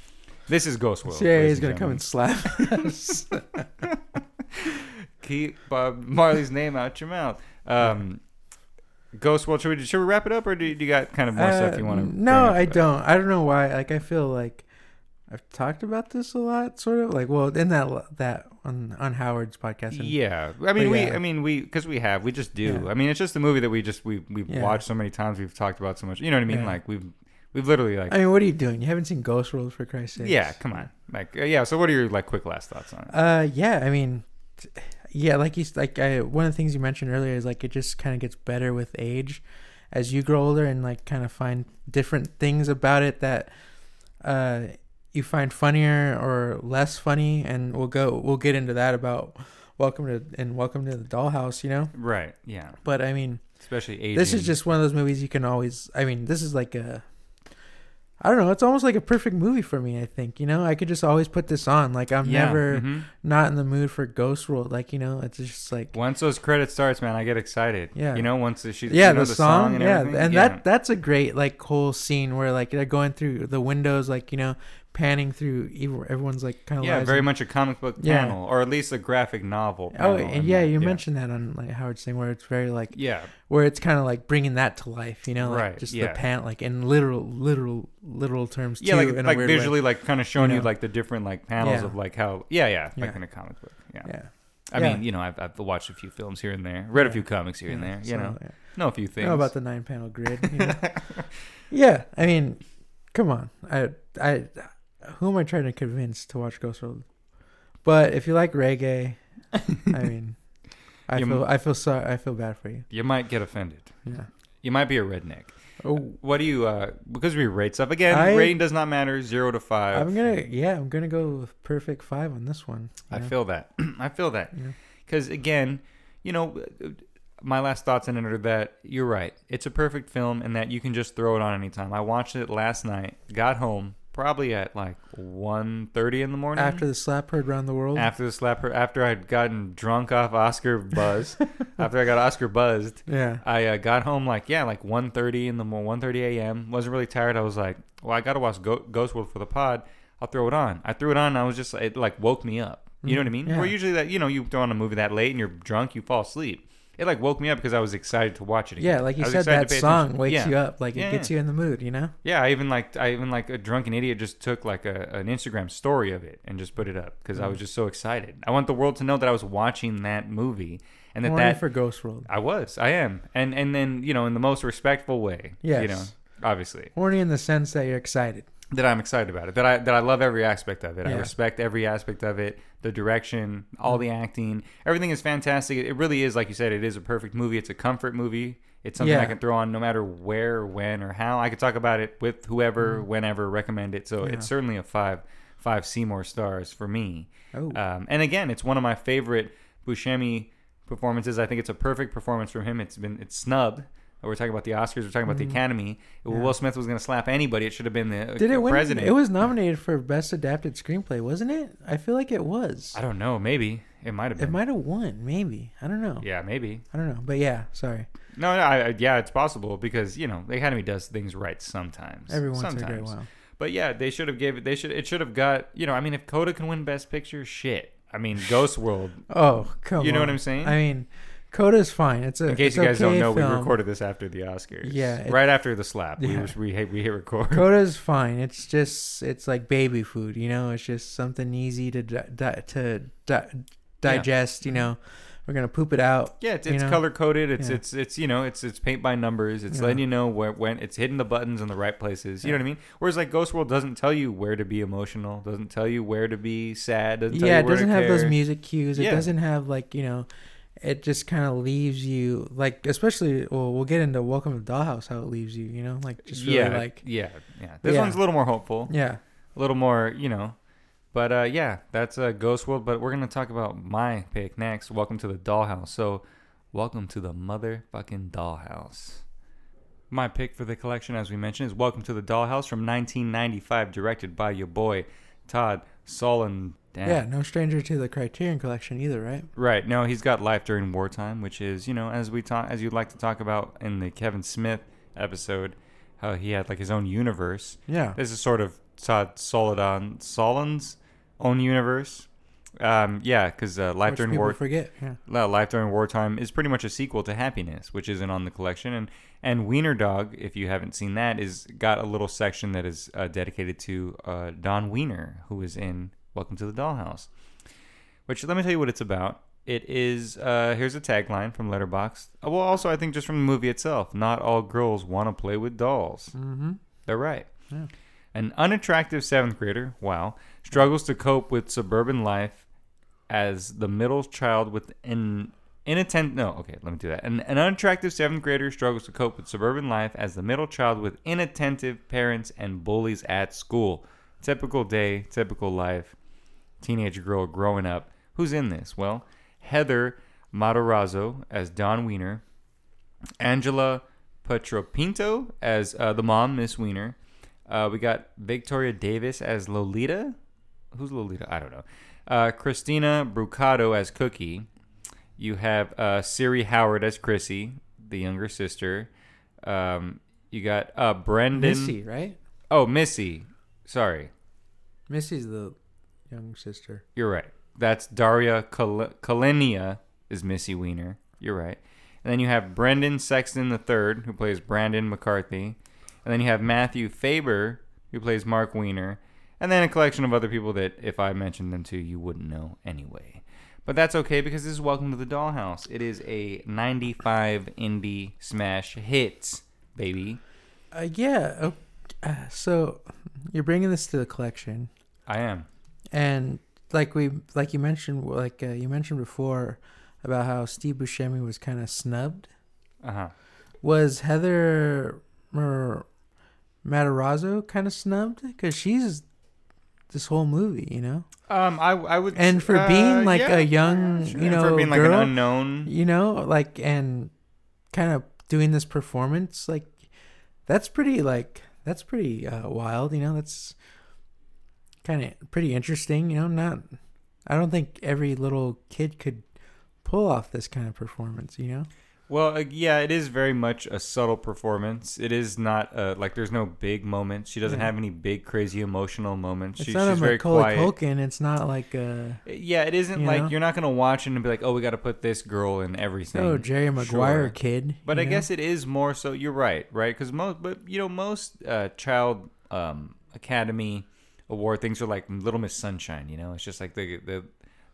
This is Ghost World. CIA is gonna come and slap us. keep Bob Marley's name out your mouth. Um, Ghost World. Should we should we wrap it up, or do you, do you got kind of more stuff you want to? Uh, No, I don't. I don't know why. Like I feel like I've talked about this a lot, sort of. Like well, in that that on on Howard's podcast. and- Yeah, I mean, we, yeah. I mean, we, because we have, we just do. Yeah. I mean, it's just a movie that we just we we've Yeah. watched so many times. We've talked about so much. You know what I mean? Like we've we've literally like I mean, what are you doing? You haven't seen Ghost World for Christ's sake. yeah. Come on, like uh, yeah. So what are your like quick last thoughts on it? Uh, yeah. I mean, t- yeah. Like you, like I, one of the things you mentioned earlier is like it just kind of gets better with age, as you grow older and like kind of find different things about it that, uh, you find funnier or less funny, and we'll go, we'll get into that about Welcome to and Welcome to the Dollhouse. You know, Right. Yeah. but I mean. Especially. This is just one of those movies you can always. I mean, this is like a. I don't know. It's almost like a perfect movie for me. I think you know. I could just always put this on. Like I'm Yeah, never mhm. not in the mood for Ghost World. Like you know, it's just like Once those credits starts, man, I get excited. Yeah. You know, once the, she, yeah, you know, the, song, and yeah, everything. and Yeah. that that's a great like whole scene where like they're going through the windows, like you know, panning through. Everyone's like kind of Yeah, very much a comic book Yeah. panel, or at least a graphic novel. Oh, and yeah, that, you mentioned that on like Howard's thing where it's very like Yeah. where it's kind of like bringing that to life, you know, like Right, just yeah. the pan, like in literal, literal, literal terms Yeah, too. like in like a weird way. visually, like kind of showing you, know? like the different like panels Yeah. of like how. Yeah, yeah, like Yeah. in a comic book. Yeah. Yeah. I Yeah. mean, you know, I've, I've watched a few films here and there, read a few comics here and there. You so, know, yeah. know a few things. know about the nine panel grid. You know? yeah, I mean, come on. I, I, who am I trying to convince to watch Ghost World? But if you like reggae, I mean, I You feel, m- I feel sorry. I feel bad for you. you might get offended. Yeah. You might be a redneck. Oh, What do you? uh Because we rate stuff again. I- rating does not matter. Zero to 5 I'm gonna, yeah, I'm gonna go with perfect five on this one. I know? feel that. I feel that. Yeah. Because again, you know, my last thoughts on it are that you're right. It's a perfect film, and that you can just throw it on anytime. I watched it last night. Got home, probably at like 1.30 in the morning. After the slap heard around the world. after the slap, heard after I'd gotten drunk off Oscar buzz, after I got Oscar buzzed, yeah. I uh, got home like yeah, like 1.30 in the morning, 1.30 a.m. wasn't really tired. I was like, well, I gotta watch Go- Ghost World for the pod. I'll throw it on. I threw it on. And I was just it like woke me up. You know what I mean? Yeah. Where usually that you know you throw on a movie that late and you're drunk, you fall asleep. It like woke me up because I was excited to watch it. Again. Yeah, like you said, that song attention. wakes Yeah. you up. Like Yeah, it gets yeah. you in the mood, you know? Yeah, I even like I even like a drunken idiot just took like a, an Instagram story of it and just put it up because I was mm. just so excited. I want the world to know that I was watching that movie and that Horny that for Ghost World. I was, I am, and and then you know in the most respectful way. You Yes. know, obviously Horny in the sense that you're excited. that I'm excited about it. That I that I love every aspect of it. I respect every aspect of it. The direction, all the acting, everything is fantastic. It really is, like you said, it is a perfect movie. It's a comfort movie. It's something I can throw on no matter where, when, or how. I could talk about it with whoever, whenever, recommend it. So Yeah. it's certainly a five five Seymour stars for me. Oh. Um, and again, it's one of my favorite Buscemi performances. I think it's a perfect performance from him. It's been it's snubbed. We're talking about the Oscars. We're talking about the Academy. Mm-hmm. Yeah. Will Smith was going to slap anybody, it should have been the Did uh, it win? president. It was nominated for Best Adapted Screenplay, wasn't it? I feel like it was. I don't know. Maybe it might have It might have won, maybe. I don't know. Yeah, maybe. I don't know. But yeah, sorry. No, no. I, yeah, it's possible because you know the Academy does things right sometimes. Every once in a great while. But yeah, they should have gave it. They should. It should have got. You know, I mean, if Coda can win Best Picture, shit. I mean, Ghost World. Oh, come on. You know what I'm saying? I mean, Coda's fine. It's a In case you guys don't okay know, we recorded this after the Oscars. Yeah, right after the slap. We Yeah. was- we hit we hit record. Coda's fine. It's just it's like baby food, you know. It's just something easy to di- di- to di- digest. You know, we're gonna poop it out. Yeah, it's, it's color coded. It's Yeah. it's it's you know it's it's paint by numbers. It's Yeah. letting you know where when it's hitting the buttons in the right places. You know what I mean? Whereas like Ghost World doesn't tell you where to be emotional. Doesn't tell you where to be sad. Doesn't tell Yeah, it doesn't have those music cues. It Yeah. doesn't have like you know. It just kind of leaves you like, especially. Well, we'll get into Welcome to the Dollhouse how it leaves you. You know, like just really yeah, like yeah, yeah. This Yeah. one's a little more hopeful. yeah. a little more, you know. But uh, yeah, that's uh, Ghost World. But we're gonna talk about my pick next. Welcome to the Dollhouse. So, welcome to the motherfucking Dollhouse. My pick for the collection, as we mentioned, is Welcome to the Dollhouse from 1995, directed by your boy Todd Solondz. Yeah, no stranger to the Criterion Collection either, right? Right. No, he's got Life During Wartime, which is, you know, as we talk, as you'd like to talk about in the Kevin Smith episode, how he had like his own universe. Yeah. This is sort of Todd Solodon Solon's own universe. Um, yeah, because uh, Life Which During War, forget. Yeah. Life During Wartime is pretty much a sequel to Happiness, which isn't on the collection, and and Wiener Dog, if you haven't seen that, is got a little section that is uh, dedicated to uh, Dawn Wiener, who is in Welcome to the Dollhouse. Which let me tell you what it's about. It is uh, here's a tagline from Letterboxd. Uh, Well, also I think just from the movie itself. Not all girls want to play with dolls. Mm-hmm. They're right. Yeah. An unattractive seventh grader, wow, struggles to cope with suburban life as the middle child with an inattentive. No, okay, let me do that. An, an unattractive seventh grader struggles to cope with suburban life as the middle child with inattentive parents and bullies at school. Typical day, typical life. Teenage girl growing up. Who's in this? Well, Heather Matarazzo as Dawn Wiener, Angela Pietropinto as uh, the mom, Miss Wiener. Uh, we got Victoria Davis as Lolita. Who's Lolita? I don't know. Uh, Christina Brucato as Cookie. You have uh, Siri Howard as Chrissy, the younger sister. Um, you got uh, Brendan. Missy, right? Oh, Missy. Sorry. Missy's the young sister. You're right. That's Daria Kal- Kalenia is Missy Wiener. You're right. And then you have Brendan Sexton III, who plays Brandon McCarthy. And then you have Matthew Faber, who plays Mark Wiener. And then a collection of other people that, if I mentioned them to you, you wouldn't know anyway. But that's okay because this is Welcome to the Dollhouse. It is a 95 indie smash hits, baby. Uh, yeah. Oh, uh, so you're bringing this to the collection, I am. And like we, like you mentioned, like uh, you mentioned before about how Steve Buscemi was kind of snubbed. Uh huh. Was Heather Mer- Matarazzo kind of snubbed because she's this whole movie, you know? Um, I, I would. And for uh, being like yeah, a young, you And know, for being like girl, an unknown. you know, like and kind of doing this performance, like that's pretty, like that's pretty uh, wild, you know. That's kind of pretty interesting. You know, not. I don't think every little kid could pull off this kind of performance. You know. Well, uh, yeah, it is very much a subtle performance. It is not uh, like there's no big moments. She doesn't Yeah. have any big, crazy emotional moments. It's She, not she's a very Macaulay quiet. Culkin. It's not like a Yeah, it isn't You like know? you're not gonna watch it and be like, oh, we got to put this girl in everything. oh Jerry Maguire Sure. kid. But I know? guess it is more so. You're right, right? Because most, but you know, most uh, child um, Academy Award things are like Little Miss Sunshine. You know, it's just like the the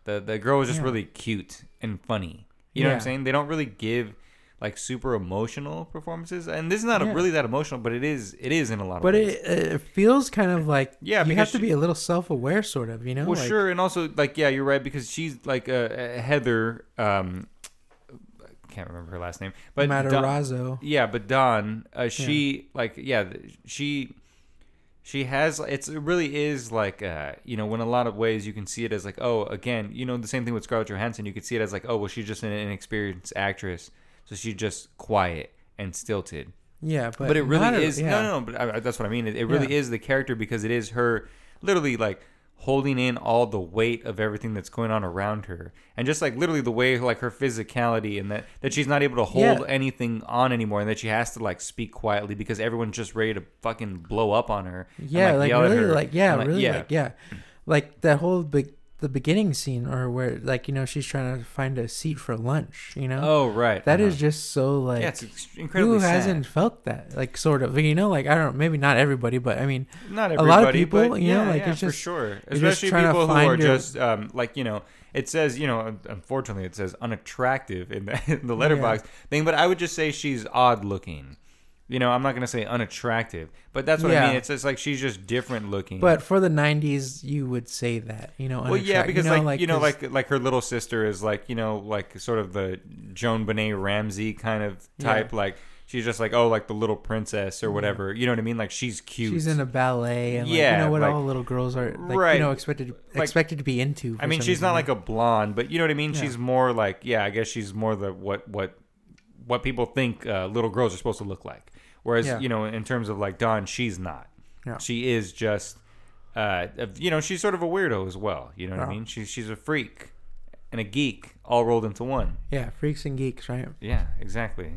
the, the girl is just Yeah. really cute and funny. You know what I'm saying? They don't really give like super emotional performances, and this is not Yeah. a, really that emotional, but it is. It is in a lot of But ways. it, it feels kind of like Yeah, you have to she- be a little self aware, sort of. You know. well, like, sure, and also like yeah, you're right because she's like uh, uh, Heather. Um, I can't remember her last name, but Dawn- Yeah, but Dawn, uh, she like yeah, she she has it's it really is like uh you know in a lot of ways you can see it as like oh again you know the same thing with Scarlett Johansson you could see it as like oh well she's just an inexperienced actress so she's just quiet and stilted Yeah, but but, it really not a- is yeah. no no no but I, I- that's what I mean it, it really Yeah. is the character because it is her literally like holding in all the weight of everything that's going on around her. And just like literally the way like her physicality and that that she's not able to hold Yeah. anything on anymore and that she has to like speak quietly because everyone's just ready to fucking blow up on her and, Yeah, like, yell at really, like yeah, And, really, yeah. like yeah, like that whole big the beginning scene or where like you know she's trying to find a seat for lunch. You know, oh right that is uh-huh. just so like yeah it's incredibly who sad. hasn't felt that like sort of you know like I don't maybe not everybody but I mean not a lot of people, you know, yeah, like, yeah, it's for just- sure, especially people who are your- just um, like you know, it says you know, unfortunately, it says unattractive in the, in the Letterboxd thing, but I would just say she's odd looking. You know, I'm not gonna say unattractive, but that's what I Yeah. mean. It's just like she's just different looking. but for the '90s you would say that you know well, yeah, unattract- because you know, like, you know, 'cause- like like her little sister is like you know like sort of the JonBenét Ramsey kind of type. Like she's just like oh like the little princess or whatever. You know what I mean? Like she's cute. she's in a ballet and like, Yeah, you know what like- all little girls are like Right. you know expected Like- expected to be into. I for mean, some she's reason, not like a blonde, but you know what I mean. Yeah. She's more like, yeah, I guess she's more the what what what people think uh, little girls are supposed to look like. Whereas Yeah. you know, in terms of like Dawn, she's not. Yeah. She is just, uh, you know, she's sort of a weirdo as well. You know what I mean? She's she's a freak and a geek all rolled into one. yeah freaks and geeks right. Yeah, exactly.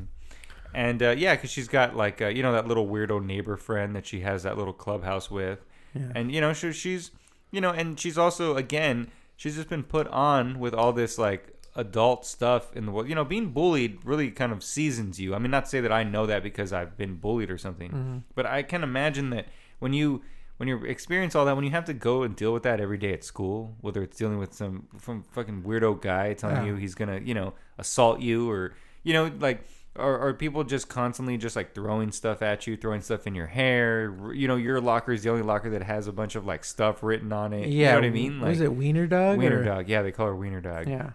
And uh, yeah, because she's got like uh, you know that little weirdo neighbor friend that she has that little clubhouse with Yeah. and you know she, she's you know and she's also again she's just been put on with all this like adult stuff in the world you know being bullied really kind of seasons you i mean not to say that i know that because i've been bullied or something Mm-hmm. but i can imagine that when you when you experience all that when you have to go and deal with that every day at school whether it's dealing with some from fucking weirdo guy telling Yeah. you he's gonna you know assault you or you know like or, or people just constantly just like throwing stuff at you, throwing stuff in your hair. You know, your locker is the only locker that has a bunch of like stuff written on it. Yeah, you know what I mean? Like, was it Wiener Dog? Wiener or- Dog. Yeah, they call her Wiener Dog. Yeah.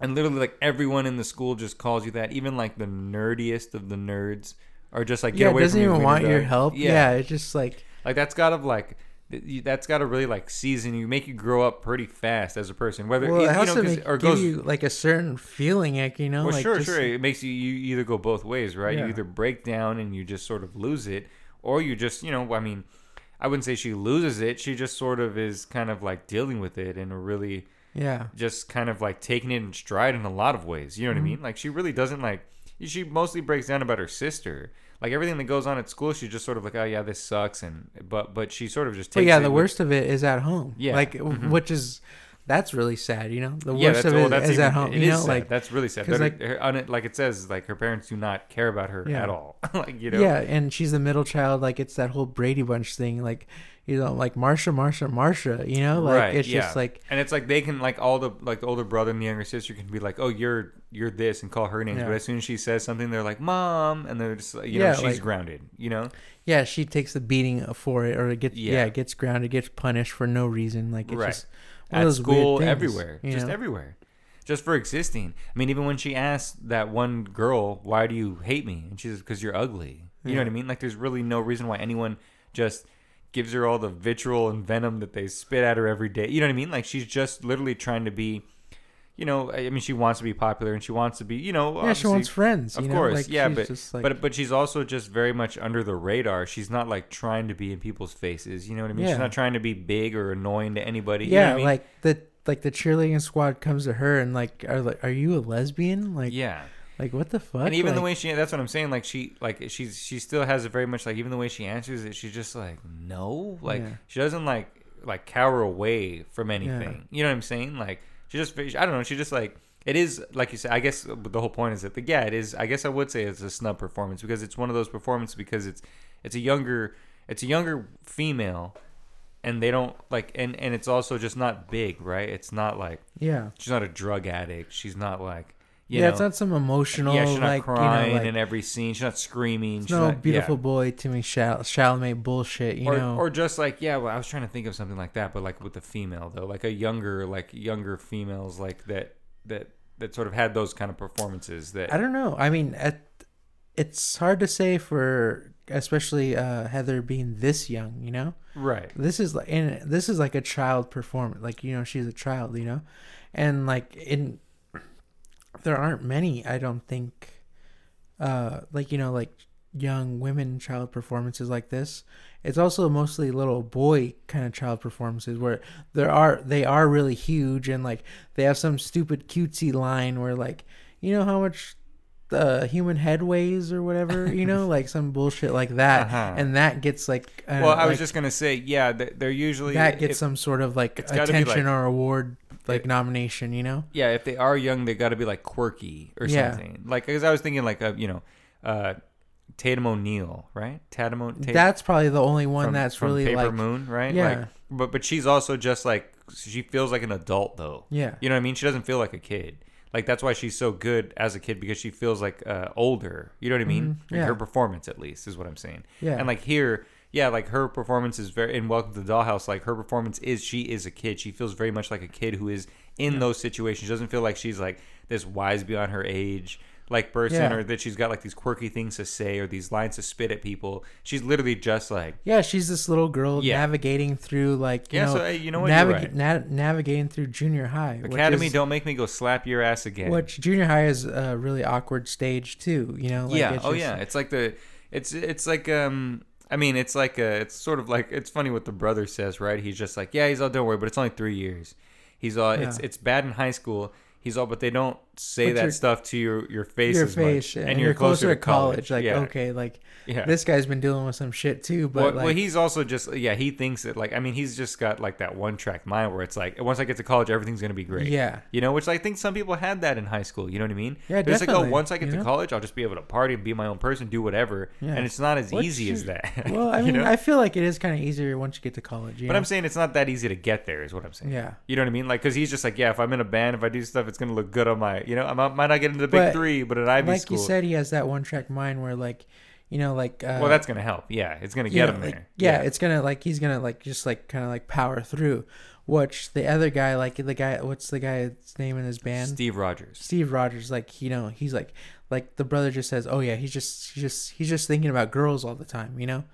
And literally, like everyone in the school just calls you that. Even like the nerdiest of the nerds are just like, get Yeah, it away doesn't from even want your help. Yeah. it's just like like that's gotta like. That's got to really like season you, make you grow up pretty fast as a person. Whether well, it has know, to 'cause- make, or give goes you like a certain feeling, like you know, well, like sure, just- sure. It makes you you either go both ways, right? You either break down and you just sort of lose it, or you just, you know, I mean, I wouldn't say she loses it. She just sort of is kind of like dealing with it in a really Yeah, just kind of like taking it in stride in a lot of ways. You know what Mm-hmm. I mean? Like she really doesn't like. She mostly breaks down about her sister. Like everything that goes on at school, she's just sort of like, oh yeah, this sucks, and but but she sort of just takes. but yeah, it the with- worst of it is at home. Yeah. like Mhm. which is that's really sad. You know, the yeah, worst of well, it that's is even, at home. It you is know, sad. like that's really sad. That like- her, it, like it says, like her parents do not care about her Yeah. at all. like you know. yeah, and she's the middle child. Like it's that whole Brady Bunch thing. Like you know, like Marsha, Marsha, Marsha. You know, like Right, it's yeah. just like And it's like they can like all the like the older brother and the younger sister can be like, oh, you're you're this and call her names, Yeah. but as soon as she says something, they're like, mom, and they're just like, you know, Yeah, she's like- grounded. You know, yeah, she takes the beating for it, or it gets Yeah. gets grounded, gets punished for no reason. Like it's Right. just one at school, weird things, everywhere, just know? everywhere, just for existing. I mean, even when she asked that one girl, "Why do you hate me?" and she says, "Because you're ugly." You know what I mean? Like, there's really no reason why anyone just gives her all the vitriol and venom that they spit at her every day. You know what I mean? Like, she's just literally trying to be. you know, I mean, she wants to be popular and she wants to be, you know, yeah, she wants friends. of you know? course, like, yeah, she's but just like, but but she's also just very much under the radar. She's not like trying to be in people's faces. You know what I mean? Yeah. She's not trying to be big or annoying to anybody. you know yeah, what I mean? like the like the cheerleading squad comes to her and like are like, are you a lesbian? Like, yeah. Like what the fuck? and even the way she that's what i'm saying like she like she's she still has a very much like even the way she answers it she's just like no? Like Yeah. she doesn't like like cower away from anything. You know what i'm saying? Like she just i don't know she just like it is like you said i guess the whole point is that the, yeah it is i guess i would say it's a snub performance because it's one of those performances because it's it's a younger it's a younger female and they don't like and and it's also just not big right? It's not like yeah, she's not a drug addict. She's not like you yeah, know, it's not some emotional yeah, she's not like crying you know like in every scene. She's not screaming. she's no not, beautiful yeah. boy Timmy Chal- Chalamet bullshit. You or, know, or just like yeah. Well, I was trying to think of something like that, but like with the female though, like a younger, like younger females, like that that that sort of had those kind of performances. That I don't know. I mean, at, it's hard to say for especially uh, Heather being this young. You know, right. this is like and this is like a child performance. Like you know, she's a child. You know, and like in there aren't many. I don't think. Uh, like you know, like young women child performances like this. It's also mostly little boy kind of child performances where there are they are really huge and like they have some stupid cutesy line where like you know how much the human head weighs or whatever you know like some bullshit like that Uh-huh. and that gets like uh, Well, I was like, just gonna say yeah. they- They're usually that gets if, some sort of like it's gotta be, attention like- or award like nomination you know yeah. If they are young, they got to be like quirky or Yeah. something. Like because I was thinking like uh, you know, uh, Tatum O'Neal, right? Tatum O'Neal. that's probably the only one from- that's from really Paper like Moon, right? Yeah. Like, but but she's also just like she feels like an adult though. yeah You know what I mean? She doesn't feel like a kid. Like that's why she's so good as a kid because she feels like uh, older. You know what I mean? Mhm, Like, yeah. Her performance, at least, is what I'm saying. yeah And like here, yeah, like her performance is very in Welcome to the Dollhouse. Like her performance is she is a kid. She feels very much like a kid who is in those situations. She doesn't feel like she's like this wise beyond her age like person Yeah. or that she's got like these quirky things to say or these lines to spit at people. She's literally just like yeah she's this little girl Yeah. navigating through like you yeah. know so hey, you know what? You're right. na- navigating through junior high Academy, is- don't make me go slap your ass again. Which junior high is a really awkward stage too, you know. Like yeah. Oh just- yeah. It's like the. It's it's like um. I mean, it's like a. It's sort of like it's funny what the brother says, right? He's just like, yeah, he's all don't worry, but it's only three years. He's all. It's it's bad in high school. He's all, but they don't say that you're- stuff to your your face Your as face, much, yeah, and you're, closer, to college. Like yeah. okay, like Yeah. this guy's been dealing with some shit too, but well, like well, he's also just yeah. He thinks that like I mean he's just got like that one track mind where it's like once I get to college everything's gonna be great. yeah, You know, which I think some people had that in high school. You know what I mean? Yeah, They're just like, oh, once I get you to know? college, I'll just be able to party and be my own person, do whatever. Yeah. And it's not as easy as that. well, I mean, know? I feel like it is kind of easier once you get to college. But know? I'm saying it's not that easy to get there, is what I'm saying. yeah, You know what I mean? Like, because he's just like, yeah, if I'm in a band, if I do stuff, it's gonna look good on my, you know, I might, not get into the big But, three, but at Ivy like school, you said, he has that one track mind where like, you know, like uh, well, that's gonna help. Yeah, it's gonna get know, him like, there. yeah, it's gonna like he's gonna like just like kind of like power through. Which the other guy, like the guy, what's the guy's name in his band? Steve Rogers. Steve Rogers, like you know, he's like, like the brother just says, "Oh yeah, he's just, he's just, he's just thinking about girls all the time," you know.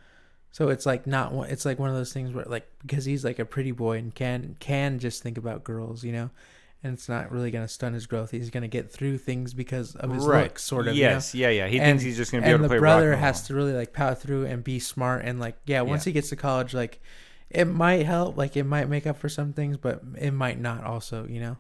So it's like not, one- it's like one of those things where like because he's like a pretty boy and can can just think about girls, you know, and it's not really gonna stun his growth. He's gonna get through things because of his right. looks, sort of. you know? Yes. Yeah. Yeah. He And- thinks he's just gonna be able to the play brother rock and has to really like power through and be smart and like yeah once Yeah. he gets to college like it might help like it might make up for some things but it might not also you know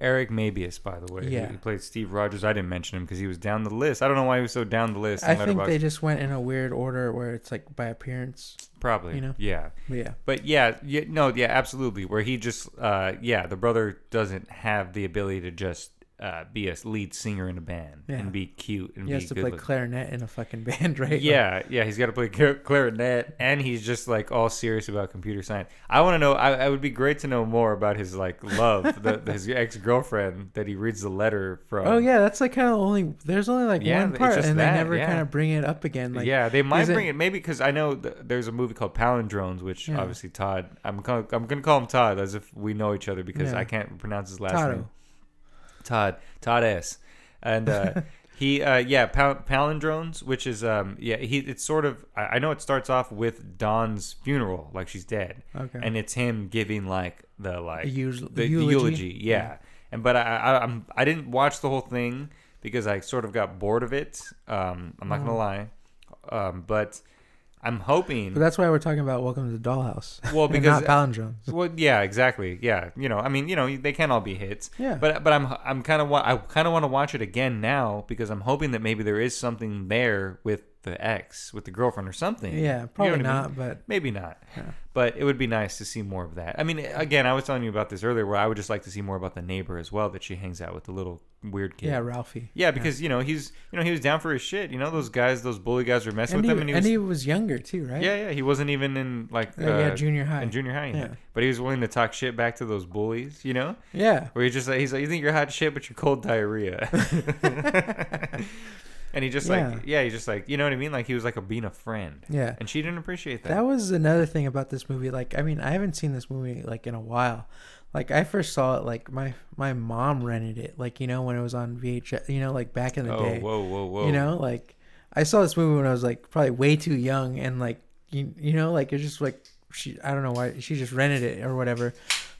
Eric Mabius, by the way. Yeah. He played Steve Rogers. I didn't mention him because he was down the list. I don't know why he was so down the list. i think they just went in a weird order where it's like by appearance probably. you know? Yeah. but yeah But yeah, yeah, no, yeah, absolutely. Where he just, uh, yeah, the brother doesn't have the ability to just uh, be a lead singer in a band Yeah. and be cute and he be has to play looking. clarinet in a fucking band right Yeah, yeah, he's got to play clarinet, and he's just like all serious about computer science. I want to know. I, I would be great to know more about his like love, the, his ex girlfriend that he reads the letter from. oh yeah that's like kind of only there's only like Yeah, one part and that, they never yeah. kind of bring it up again like yeah, they might is it- bring it maybe because I know th- there's a movie called Palindromes, which obviously Todd. I'm call, I'm gonna call him Todd as if we know each other because. I can't pronounce his last Tado. name. Todd Todd S. And uh, he uh, yeah pal- Palindromes, which is um yeah he it's sort of I, I know it starts off with Dawn's funeral, like she's dead, okay and it's him giving like the like The the, eulogy? eulogy, yeah. And but I, I I'm I didn't watch the whole thing because I sort of got bored of it. Um, I'm not gonna Oh. lie. Um, but I'm hoping. But that's why we're talking about Welcome to the Dollhouse. well, because not palindromes. well, yeah, exactly. Yeah, you know, I mean, you know, they can't all be hits. Yeah. But but I'm I'm kind of wa- I kind of want to watch it again now because I'm hoping that maybe there is something there with the ex, with the girlfriend or something. You Yeah, know probably I mean? not, but Maybe not. Yeah. But it would be nice to see more of that. I mean, again, I was telling you about this earlier, where I would just like to see more about the neighbor as well that she hangs out with, the little weird kid. yeah, Ralphie. Yeah, because you know he's you know he was down for his shit. You know those guys, those bully guys were messing and, with he, him, and he and was he was younger too, right? yeah yeah he wasn't even in like Yeah, yeah, uh, junior high. in junior high. Yeah. but he was willing to talk shit back to those bullies. You know, Yeah. where he's just like he's like you think you're hot shit, but you're cold diarrhea. and he just Yeah. like yeah, he's just like you know what I mean. Like he was like a being a friend, Yeah. and she didn't appreciate that. That was another thing about this movie. Like, I mean, I haven't seen this movie like in a while. Like, I first saw it like my my mom rented it. Like, you know, when it was on VHS. You know, like back in the oh day. whoa whoa whoa! You know, like I saw this movie when I was like probably way too young, and like you you know, like it's just like she I don't know why she just rented it or whatever.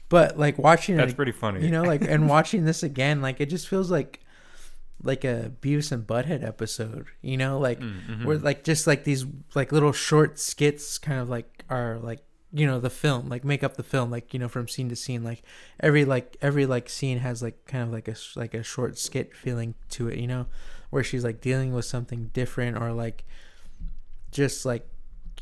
But like watching that's it, pretty funny. you know, like and watching this again, like it just feels like like a Beavis and Butthead episode. You know, like Mm, mhm. where like just like these like little short skits kind of like are like you know the film like make up the film like you know from scene to scene like every like every like scene has like kind of like a like a short skit feeling to it you know where she's like dealing with something different or like just like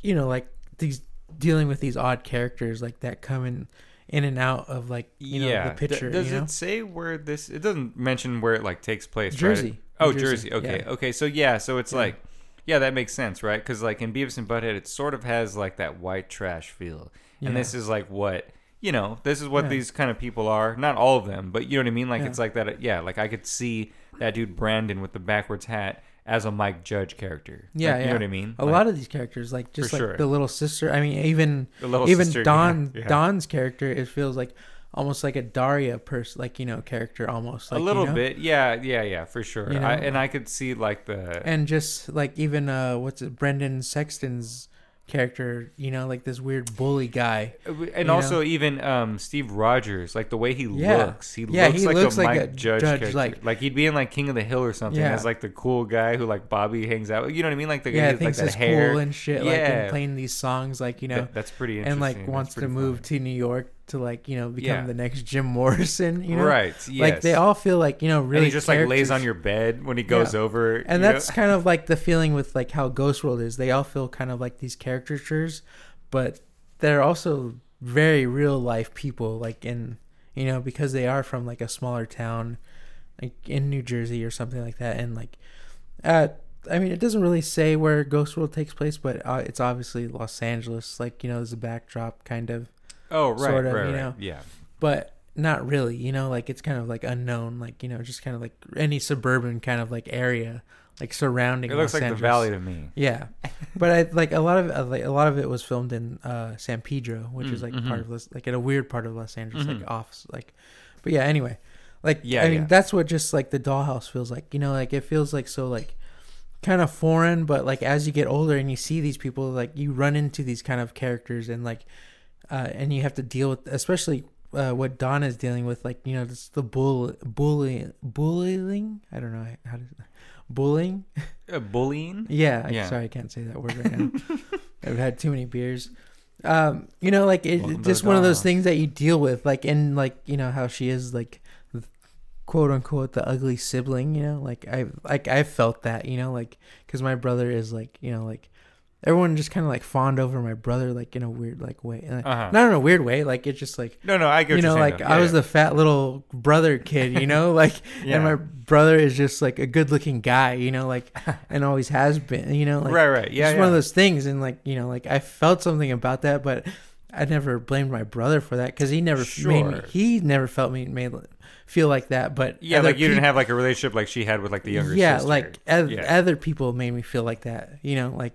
you know like these dealing with these odd characters like that come in in and out of like you know yeah. the picture D- does you know? it say where this? It doesn't mention where it like takes place. Jersey. Right? Oh, Jersey. Jersey, Okay. yeah. Okay. So yeah. So it's Yeah. like, yeah, that makes sense, right? Because like in Beavis and Butthead, it sort of has like that white trash feel, and this is like what you know. This is what these kind of people are. Not all of them, but you know what I mean. Like it's like that. Yeah. Like I could see that dude Brandon with the backwards hat as a Mike Judge character. Yeah, Like, you know what I mean. a Like, lot of these characters like just like sure. the little sister i mean even even sister, Dawn yeah, yeah. Dawn's character, it feels like almost like a Daria person, like you know, character almost. Like, a you little know? bit, yeah, yeah, yeah, for sure. You know? I, and I could see like the and just like even uh, what's it, Brendan Sexton's character, you know, like this weird bully guy. And you also even um, Steve Rogers, like the way he Yeah. looks, he Yeah, looks he like looks a like Mike a Judge, judge, character. like- Like, he'd be in like King of the Hill or something Yeah. as like the cool guy who like Bobby hangs out. with. You know what I mean? Like the yeah, guy thinks like that hair. cool and shit, like Yeah. and playing these songs, like you know, That- that's pretty interesting. and like wants to move to New York to like you know become Yeah. the next Jim Morrison, you know, right? Yes. Like they all feel like you know really and he just like lays on your bed when he goes Yeah. over, and you know? that's kind of like the feeling with like how Ghost World is. They all feel kind of like these caricatures, but they're also very real life people. Like in you know because they are from like a smaller town, like in New Jersey or something like that. And like, uh, I mean, it doesn't really say where Ghost World takes place, but uh, it's obviously Los Angeles. Like you know, there's a backdrop kind of, oh right, sort of, right, you right. know. yeah. but not really. You know, like it's kind of like unknown. Like you know, just kind of like any suburban kind of like area, like surrounding. It looks Los like Angeles. the valley to me. Yeah, but I like a lot of uh, like, a lot of it was filmed in uh, San Pedro, which is Mm, like part mhm. of Los, like in a weird part of Los Angeles, Mhm. like off like. But yeah, anyway, like Yeah, I mean yeah. that's what just like the dollhouse feels like. You know, like it feels like so like kind of foreign, but like as you get older and you see these people, like you run into these kind of characters and like, uh, and you have to deal with especially. Uh, what Dawn is dealing with, like you know, it's the bull, bully, bullying. I don't know how to, bullying. Uh, bullying. Yeah, Yeah. sorry, I can't say that word right now. I've had too many beers. Um, you know, like it, Welcome just one of those things that you deal with, like in like you know how she is like, quote unquote, the ugly sibling. You know, like I like I felt that. You know, like because my brother is like you know like everyone just kind of like fawned over my brother like in a weird like way, And, Uh-huh. not in a weird way. Like it's just like No, no, I get you know, like though. I Yeah, was yeah. the fat little brother kid, you know, like, Yeah. and my brother is just like a good looking guy, you know, like, and always has been, you know, like, right, right, yeah, yeah. one of those things. And like, you know, like I felt something about that, but I never blamed my brother for that because he never made me, he never felt me made feel like that. But yeah, like you didn't have like a relationship like she had with like the younger sister. yeah, sister. like oth- Yeah. other people made me feel like that, you know, like,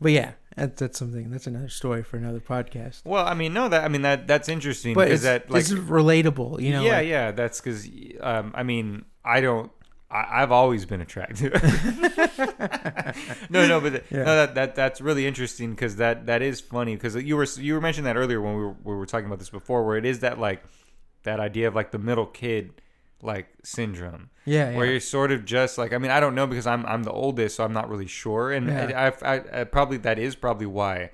but yeah, that's, that's something, that's another story for another podcast. Well, I mean, no, that I mean that that's interesting But because that like it's relatable, you know. yeah, like- yeah, that's because um, I mean I don't. I, I've always been attractive. no, no, but th- Yeah. no, that, that that's really interesting because that that is funny because you were you were mentioning that earlier when we were we were talking about this before, where it is that like that idea of like the middle kid like syndrome Yeah, where yeah. you're sort of just like I mean I don't know because I'm I'm the oldest so I'm not really sure and Yeah. I, I, I probably that is probably why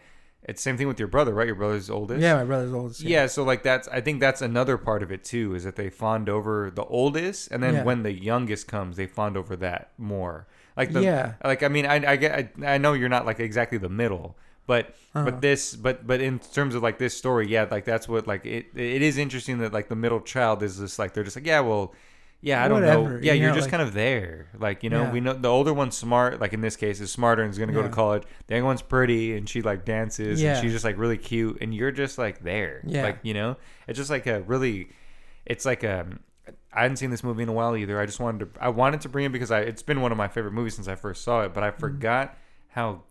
it's same thing with your brother right your brother's oldest Yeah, my brother's oldest. yeah so like that's I think that's another part of it too is that they fond over the oldest and then Yeah. when the youngest comes they fond over that more like the Yeah. like I mean I I get I, I know you're not like exactly the middle but Uh-huh. but this but but in terms of like this story yeah like that's what like it it is interesting that like the middle child is just like they're just like yeah well yeah I don't know yeah you you're know, just like- kind of there like you know Yeah. we know the older one's smart like in this case is smarter and is gonna go to college the younger one's pretty and she like dances Yeah. and she's just like really cute and you're just like there Yeah. like you know it's just like a really it's like a I hadn't seen this movie in a while either. I just wanted to I wanted to bring it because I it's been one of my favorite movies since I first saw it, but Mm-hmm. I forgot how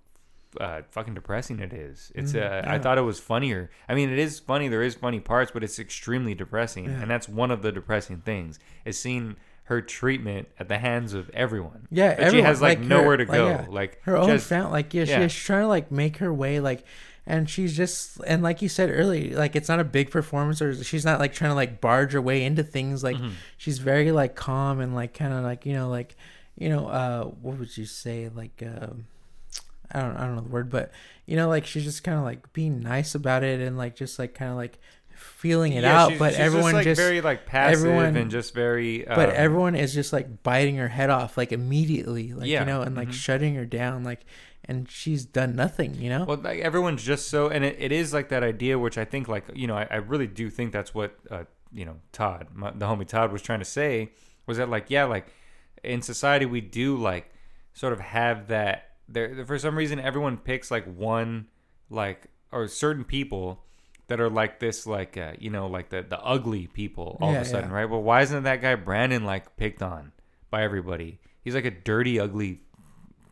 uh, fucking depressing it is. It's uh, Mhm, I thought it was funnier. I mean, it is funny. There is funny parts, but it's extremely depressing, Yeah. and that's one of the depressing things is seeing her treatment at the hands of everyone. Yeah, That she has like, like, nowhere her- to like, go. yeah. Like her own family like yeah, yeah. she's trying to like make her way like and she's just and like you said earlier like it's not a big performance or she's not like trying to like barge her way into things like Mhm. she's very like calm and like kind of like you know like you know uh what would you say like um I don't I don't know the word but you know like she's just kind of like being nice about it and like just like kind of like feeling it Yeah, out she's- but she's everyone like just very like passive everyone- and just very. but um, everyone is just like biting her head off like immediately like Yeah, you know and like mhm. shutting her down like and she's done nothing you know Well, like everyone's just so, and it, it is like that idea, which I think, like you know, I, I really do think that's what uh, you know, Todd, my, the homie Todd, was trying to say was that like, yeah, like in society we do like sort of have that. There, for some reason, everyone picks like one, like or certain people that are like this, like uh, you know, like the the ugly people all Yeah, of a sudden, yeah. right? Well, why isn't that guy Brandon like picked on by everybody? He's like a dirty, ugly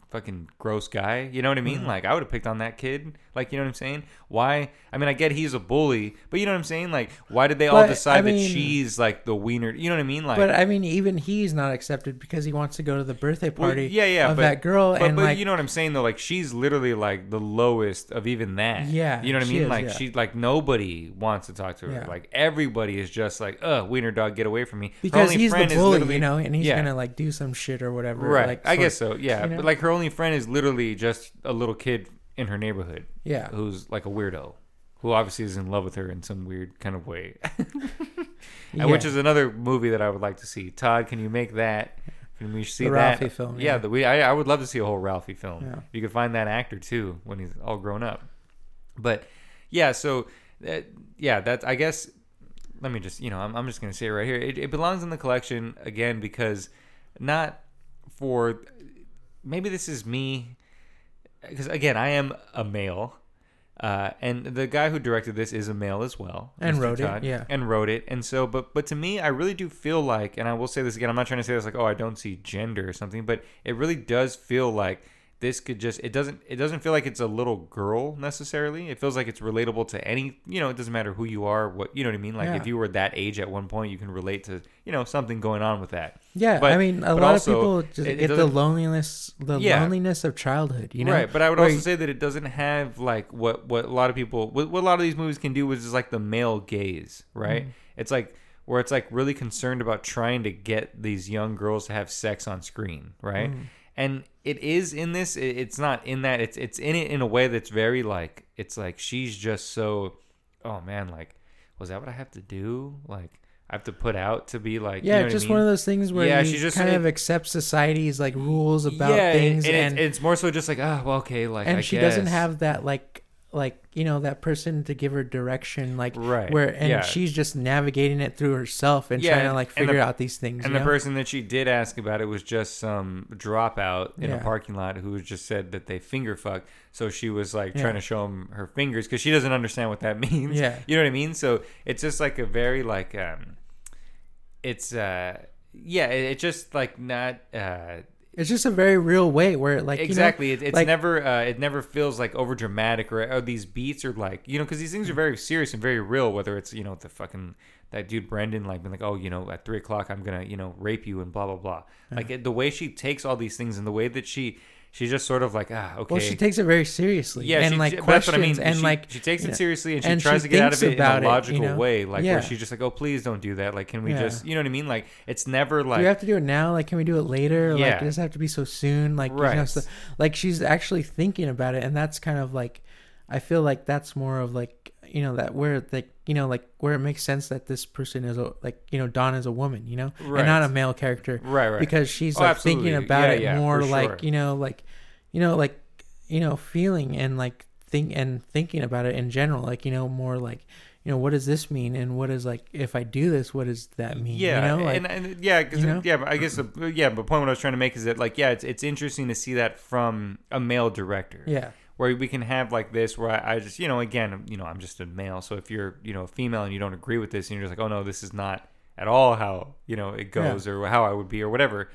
fucking gross guy. You know what I mean? Mhm. Like I would have picked on that kid. Like you know what I'm saying? Why? I mean, I get he's a bully, but you know what I'm saying? Like why did they all But, decide I that mean- she's like the wiener? You know what I mean? Like but I mean, even he's not accepted because he wants to go to the birthday well, party yeah, yeah, of but, that girl, But, and but like, you know what I'm saying though? Like she's literally like the lowest of even that. Yeah, you know what I she mean? is, like yeah. she like nobody wants to talk to her. Yeah. Like everybody is just like, ugh, wiener dog, get away from me. Her because only he's the friend is bully, literally- you know, and he's Yeah. gonna like do some shit or whatever. Right. Like, I sort- guess so. Yeah. you know? But like her only friend is literally just a little kid in her neighborhood Yeah. who's like a weirdo, who obviously is in love with her in some weird kind of way. yeah. And Which is another movie that I would like to see. Todd, can you make that? Can we see The that? Ralphie film, Yeah, yeah. the, we, I, I would love to see a whole Ralphie film. Yeah. You could find that actor too when he's all grown up. But yeah, so uh, yeah, that's I guess. Let me just you know I'm I'm just gonna say it right here. It, it belongs in the collection again because not for maybe this is me because again I am a male. Uh, and the guy who directed this is a male as well, And Mr. wrote it, yeah. and wrote it. And so, but but to me, I really do feel like, and I will say this again, I'm not trying to say this like, oh, I don't see gender or something, but it really does feel like this could just it doesn't it doesn't feel like it's a little girl necessarily. It feels like it's relatable to any you know, it doesn't matter who you are, what you know what I mean? Like Yeah. if you were that age at one point, you can relate to, you know, something going on with that. Yeah, But- I mean, a lot also, of people just it- it get the loneliness, the Yeah. loneliness of childhood. You know, right, but I would Where also you- say that it doesn't have like what what a lot of people what, what a lot of these movies can do is just like the male gaze, right? Mm-hmm. It's like where it's like really concerned about trying to get these young girls to have sex on screen, right? Mm. And it is in this. it- It's not in that. It's it's in it in a way that's very like it's like she's just so. Oh man, like was that what I have to do? Like I have to put out to be like yeah, you know what I just mean? one of those things where Yeah, you she's just- kind it- of accepts society's like rules about yeah, things, and, and it's, it's more so just like ah well okay like and I she doesn't have that like like you know that person to give her direction like Right, where and yeah. she's just navigating it through herself and Yeah, trying to like and the- figure out these things And the know? person that she did ask about it was just some dropout in a parking lot who just said that they finger fucked. So she was like Yeah. trying to show him her fingers because she doesn't understand what that means. Yeah. you know what I mean. So it's just like a very like um, it's uh yeah, it, it's just like not uh it's just a very real way where like exactly. you it, it's like, never uh, it never feels like over dramatic or, or these beats are like you know because these things are very serious and very real. Whether it's you know the fucking that dude Brendan like being like oh you know at three o'clock I'm gonna you know rape you and blah blah blah. Like it, the way she takes all these things and the way that she she's just sort of like ah okay Well, she takes it very seriously. yeah and she, like but that's what questions I mean. and she, like she takes you it know, seriously and she and she tries to get out of it in a it, logical you know? way like Yeah. where she's just like oh please don't do that like can we Yeah. just you know what I mean like it's never do like we have to do it now? Like, can we do it later? Like, Yeah. does it have to be so soon? Like, you know, Right. so, like she's actually thinking about it, and that's kind of like, I feel like that's more of like, you know, that where like, you know, like where it makes sense that this person is a like, you know, Dawn is a woman, you know, Right. and not a male character, right right because she's Oh, like absolutely. thinking about Yeah, it yeah, more like, sure. you know, like, you know, like, you know, feeling and like think and thinking about it in general, like, you know, more like. You know what does this mean, and what is like if I do this, what does that mean? Yeah, you know, like, and, and yeah, because you know? yeah, I guess the, yeah, but point what I was trying to make is that like yeah, it's it's interesting to see that from a male director. yeah, where we can have like this where I, I just you know again you know I'm just a male so if you're you know a female and you don't agree with this and you're just like oh no this is not at all how you know it goes or how I would be or whatever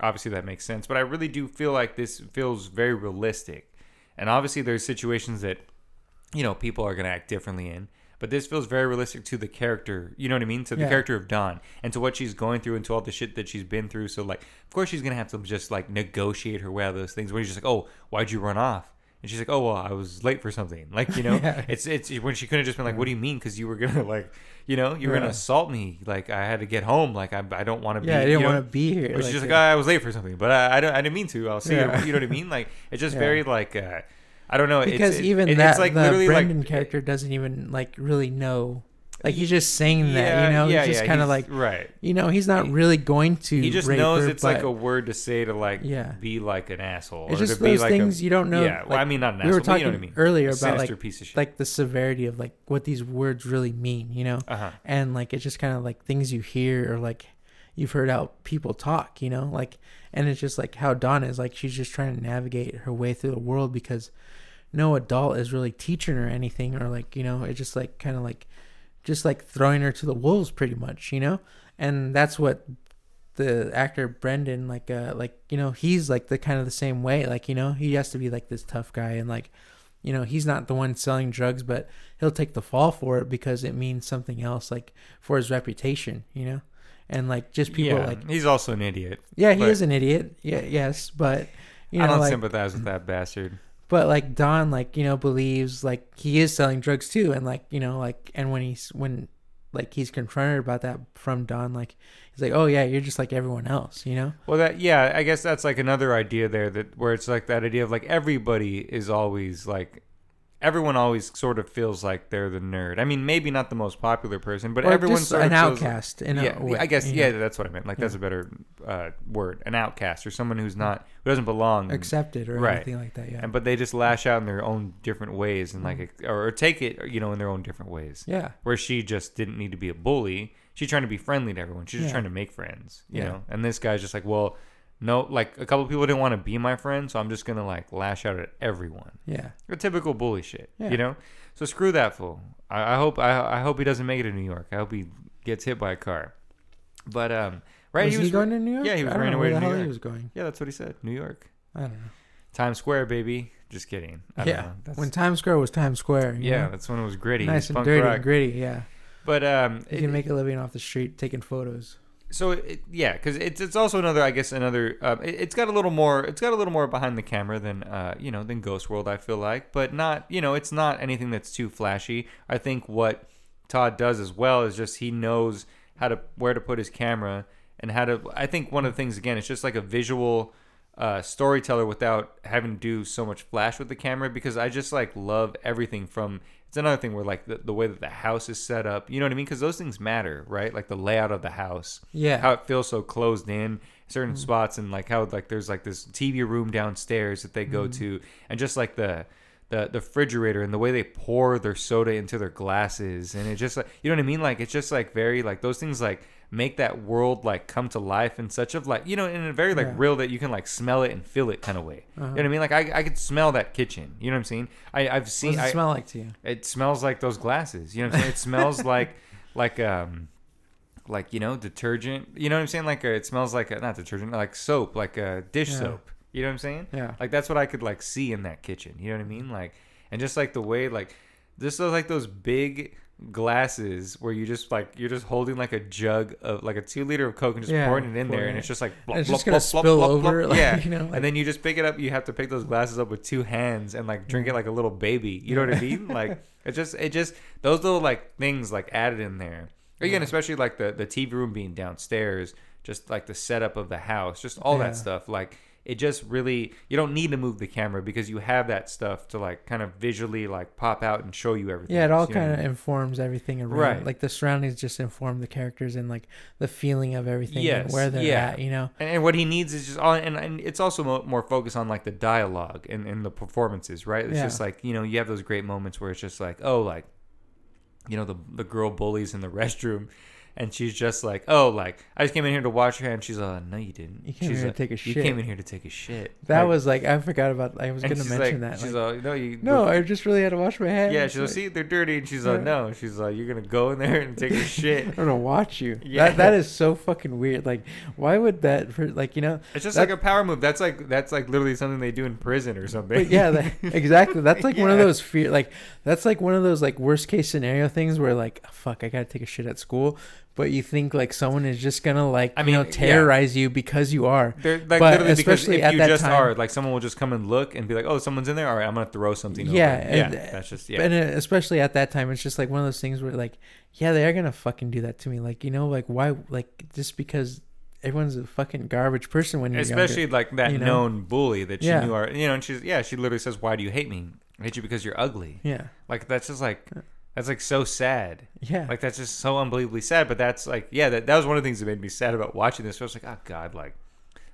obviously that makes sense but I really do feel like this feels very realistic. And obviously there's situations that you know people are going to act differently in but this feels very realistic to the character you know what i mean? To the Yeah. character of dawn and to what she's going through and to all the shit that she's been through so like of course she's going to have to just like negotiate her way out of those things where he's just like oh why'd you run off and she's like oh well i was late for something like you know Yeah. it's it's when she could have just been like what do you mean because you were gonna like you know you were Yeah. gonna assault me like i had to get home like i, I don't want to be here. yeah, I didn't want to be here. But she's just like, "Oh, I was late for something, but I, I, don't, I didn't mean to. I'll see Yeah. you. You know what I mean? Like, it's just Yeah. very like, uh, I don't know. because it's, even it- that it's like the literally Brendan like, character doesn't even like really know. Like he's just saying that, Yeah, you know, yeah, he's just yeah, kind of he's- like, right. you know, he's not really going to. He just rape knows her, it's like but a word to say to like Yeah. be like an asshole. It's or just to be those like things a, you don't know. Yeah, well, like, I mean not an we asshole, were but you talking know what I mean. earlier about sinister like piece of shit. like the severity of like what these words really mean, you know, uh huh. and like it's just kind of like things you hear or like you've heard how people talk, you know, like, and it's just like how Dawn is like she's just trying to navigate her way through the world because no adult is really teaching her anything or like you know it's just like kind of like just like throwing her to the wolves pretty much you know and that's what the actor brendan like uh like you know he's like the kind of the same way like you know he has to be like this tough guy and like you know he's not the one selling drugs but he'll take the fall for it because it means something else like for his reputation you know and like just people yeah, like he's also an idiot. yeah he is an idiot yeah yes but you know, I don't like sympathize with that bastard. But like Dawn, like you know, believes like he is selling drugs too, and like you know, like and when he's when like he's confronted about that from Dawn, like he's like, oh yeah, you're just like everyone else, you know? Well, that yeah, I guess that's like another idea there that where it's like that idea of like everybody is always like everyone always sort of feels like they're the nerd. I mean, maybe not the most popular person, but Or everyone just sort an outcast in yeah, a way. I guess yeah, know? that's what I meant. Like that's a better uh, word, an outcast or someone who's not who doesn't belong. accepted or Right. anything like that. Yeah, and but they just lash out in their own different ways and like Mm-hmm. or, or take it you know in their own different ways. yeah, Where she just didn't need to be a bully. She's trying to be friendly to everyone. She's just trying to make friends, you Yeah. know. And this guy's just like, well, no, like a couple people didn't want to be my friend, so I'm just gonna like lash out at everyone. yeah, A typical bully shit, Yeah. you know. So screw that fool. I, I hope I, I hope he doesn't make it to New York. I hope he gets hit by a car. But um, right, he was he, going to New York? Yeah, he was running away to New hell he York. was going. Yeah, that's what he said. New York, I don't know. Times Square, baby. Just kidding. I don't yeah, know. That's, when Times Square was Times Square. you yeah, know? that's when it was gritty. nice and dirty rock. and gritty. Yeah, But um, you it- can make a living off the street taking photos. So it, yeah, because it's it's also another I guess another um, it, it's got a little more it's got a little more behind the camera than uh you know than Ghost World I feel like, but not you know it's not anything that's too flashy. I think what Todd does as well is just he knows how to where to put his camera and how to. I think one of the things again it's just like a visual. Uh, storyteller without having to do so much flash with the camera because I just like love everything from it's another thing where like the, the way that the house is set up you know what I mean? Because those things matter right? Like the layout of the house. Yeah, how it feels so closed in certain mm-hmm. spots and like how like there's like this TV room downstairs that they go mm-hmm. to and just like the the the refrigerator and the way they pour their soda into their glasses and it just like you know what I mean? Like it's just like very like those things like make that world like come to life in such of like you know in a very like Yeah. real that you can like smell it and feel it kind of way you know what I mean like I, I could smell that kitchen you know what I'm saying I I've what seen does it I, smell like to you? it smells like those glasses. You know what I'm saying? It smells like like um like you know detergent. You know what I'm saying? Like a, it smells like a, not detergent, like soap, like a dish Yeah. soap. You know what I'm saying? Yeah, Like that's what I could like see in that kitchen. You know what I mean? Like and just like the way like just those like those big glasses where you just like you're just holding like a jug of like a two liter of coke and just Yeah, pouring it in there pouring and it's just like And it's blop, just gonna blop, spill over, like, yeah. you know, like- and then you just pick it up you have to pick those glasses up with two hands and like drink it like a little baby you know what i mean? Like it just it just those little like things like added in there. Again especially like the the tv room being downstairs just like the setup of the house just all Yeah. that stuff like it just really you don't need to move the camera because you have that stuff to like kind of visually like pop out and show you everything Yeah, it all you know kind of mean? informs everything around. Right. Like the surroundings just inform the characters and like the feeling of everything Yes, and where they're yeah. at. You know. And, and what he needs is just on, and, and it's also mo- more focused on like the dialogue and, and the performances, right? It's Yeah. just like you know you have those great moments where it's just like oh like, you know the the girl bullies in the restroom, and she's just like oh like I just came in here to watch her, and she's like no you didn't. You came she's here to take a You shit." came in here to take a shit. That Like, was like I forgot about. I was gonna mention like, that. She's like, like no you no, I just really had to wash my hands. yeah she's like like, see they're dirty, and she's like no she's like you're gonna go in there and take a shit. I'm gonna watch you. Yeah. That that is so fucking weird. Like, why would that? For, like, you know. It's just That- like a power move. That's like that's like literally something they do in prison or something. But yeah, that, exactly. That's like one of those fear. Like that's like one of those like worst case scenario things where like fuck, I gotta take a shit at school, but you think like someone is just gonna like I you know mean, yeah. terrorize you because you are. They're like But literally because especially if at you just time- are like someone will just come and look and be like, oh, someone's in there. All right, I'm gonna throw something. Yeah, over. yeah, and- that's just yeah. And uh, especially at that time, it's just like one of those things where like, yeah, they are gonna fucking do that to me. Like you know, like why? Like just because everyone's a fucking garbage person when you're Especially younger. like that you know? known bully that she Yeah. knew are you know, and she's yeah, she literally says, why do you hate me? I hate you because you're ugly. Yeah, Like that's just like that's like so sad. yeah. Like that's just so unbelievably sad. But that's like yeah, that that was one of the things that made me sad about watching this. I was like, oh god, like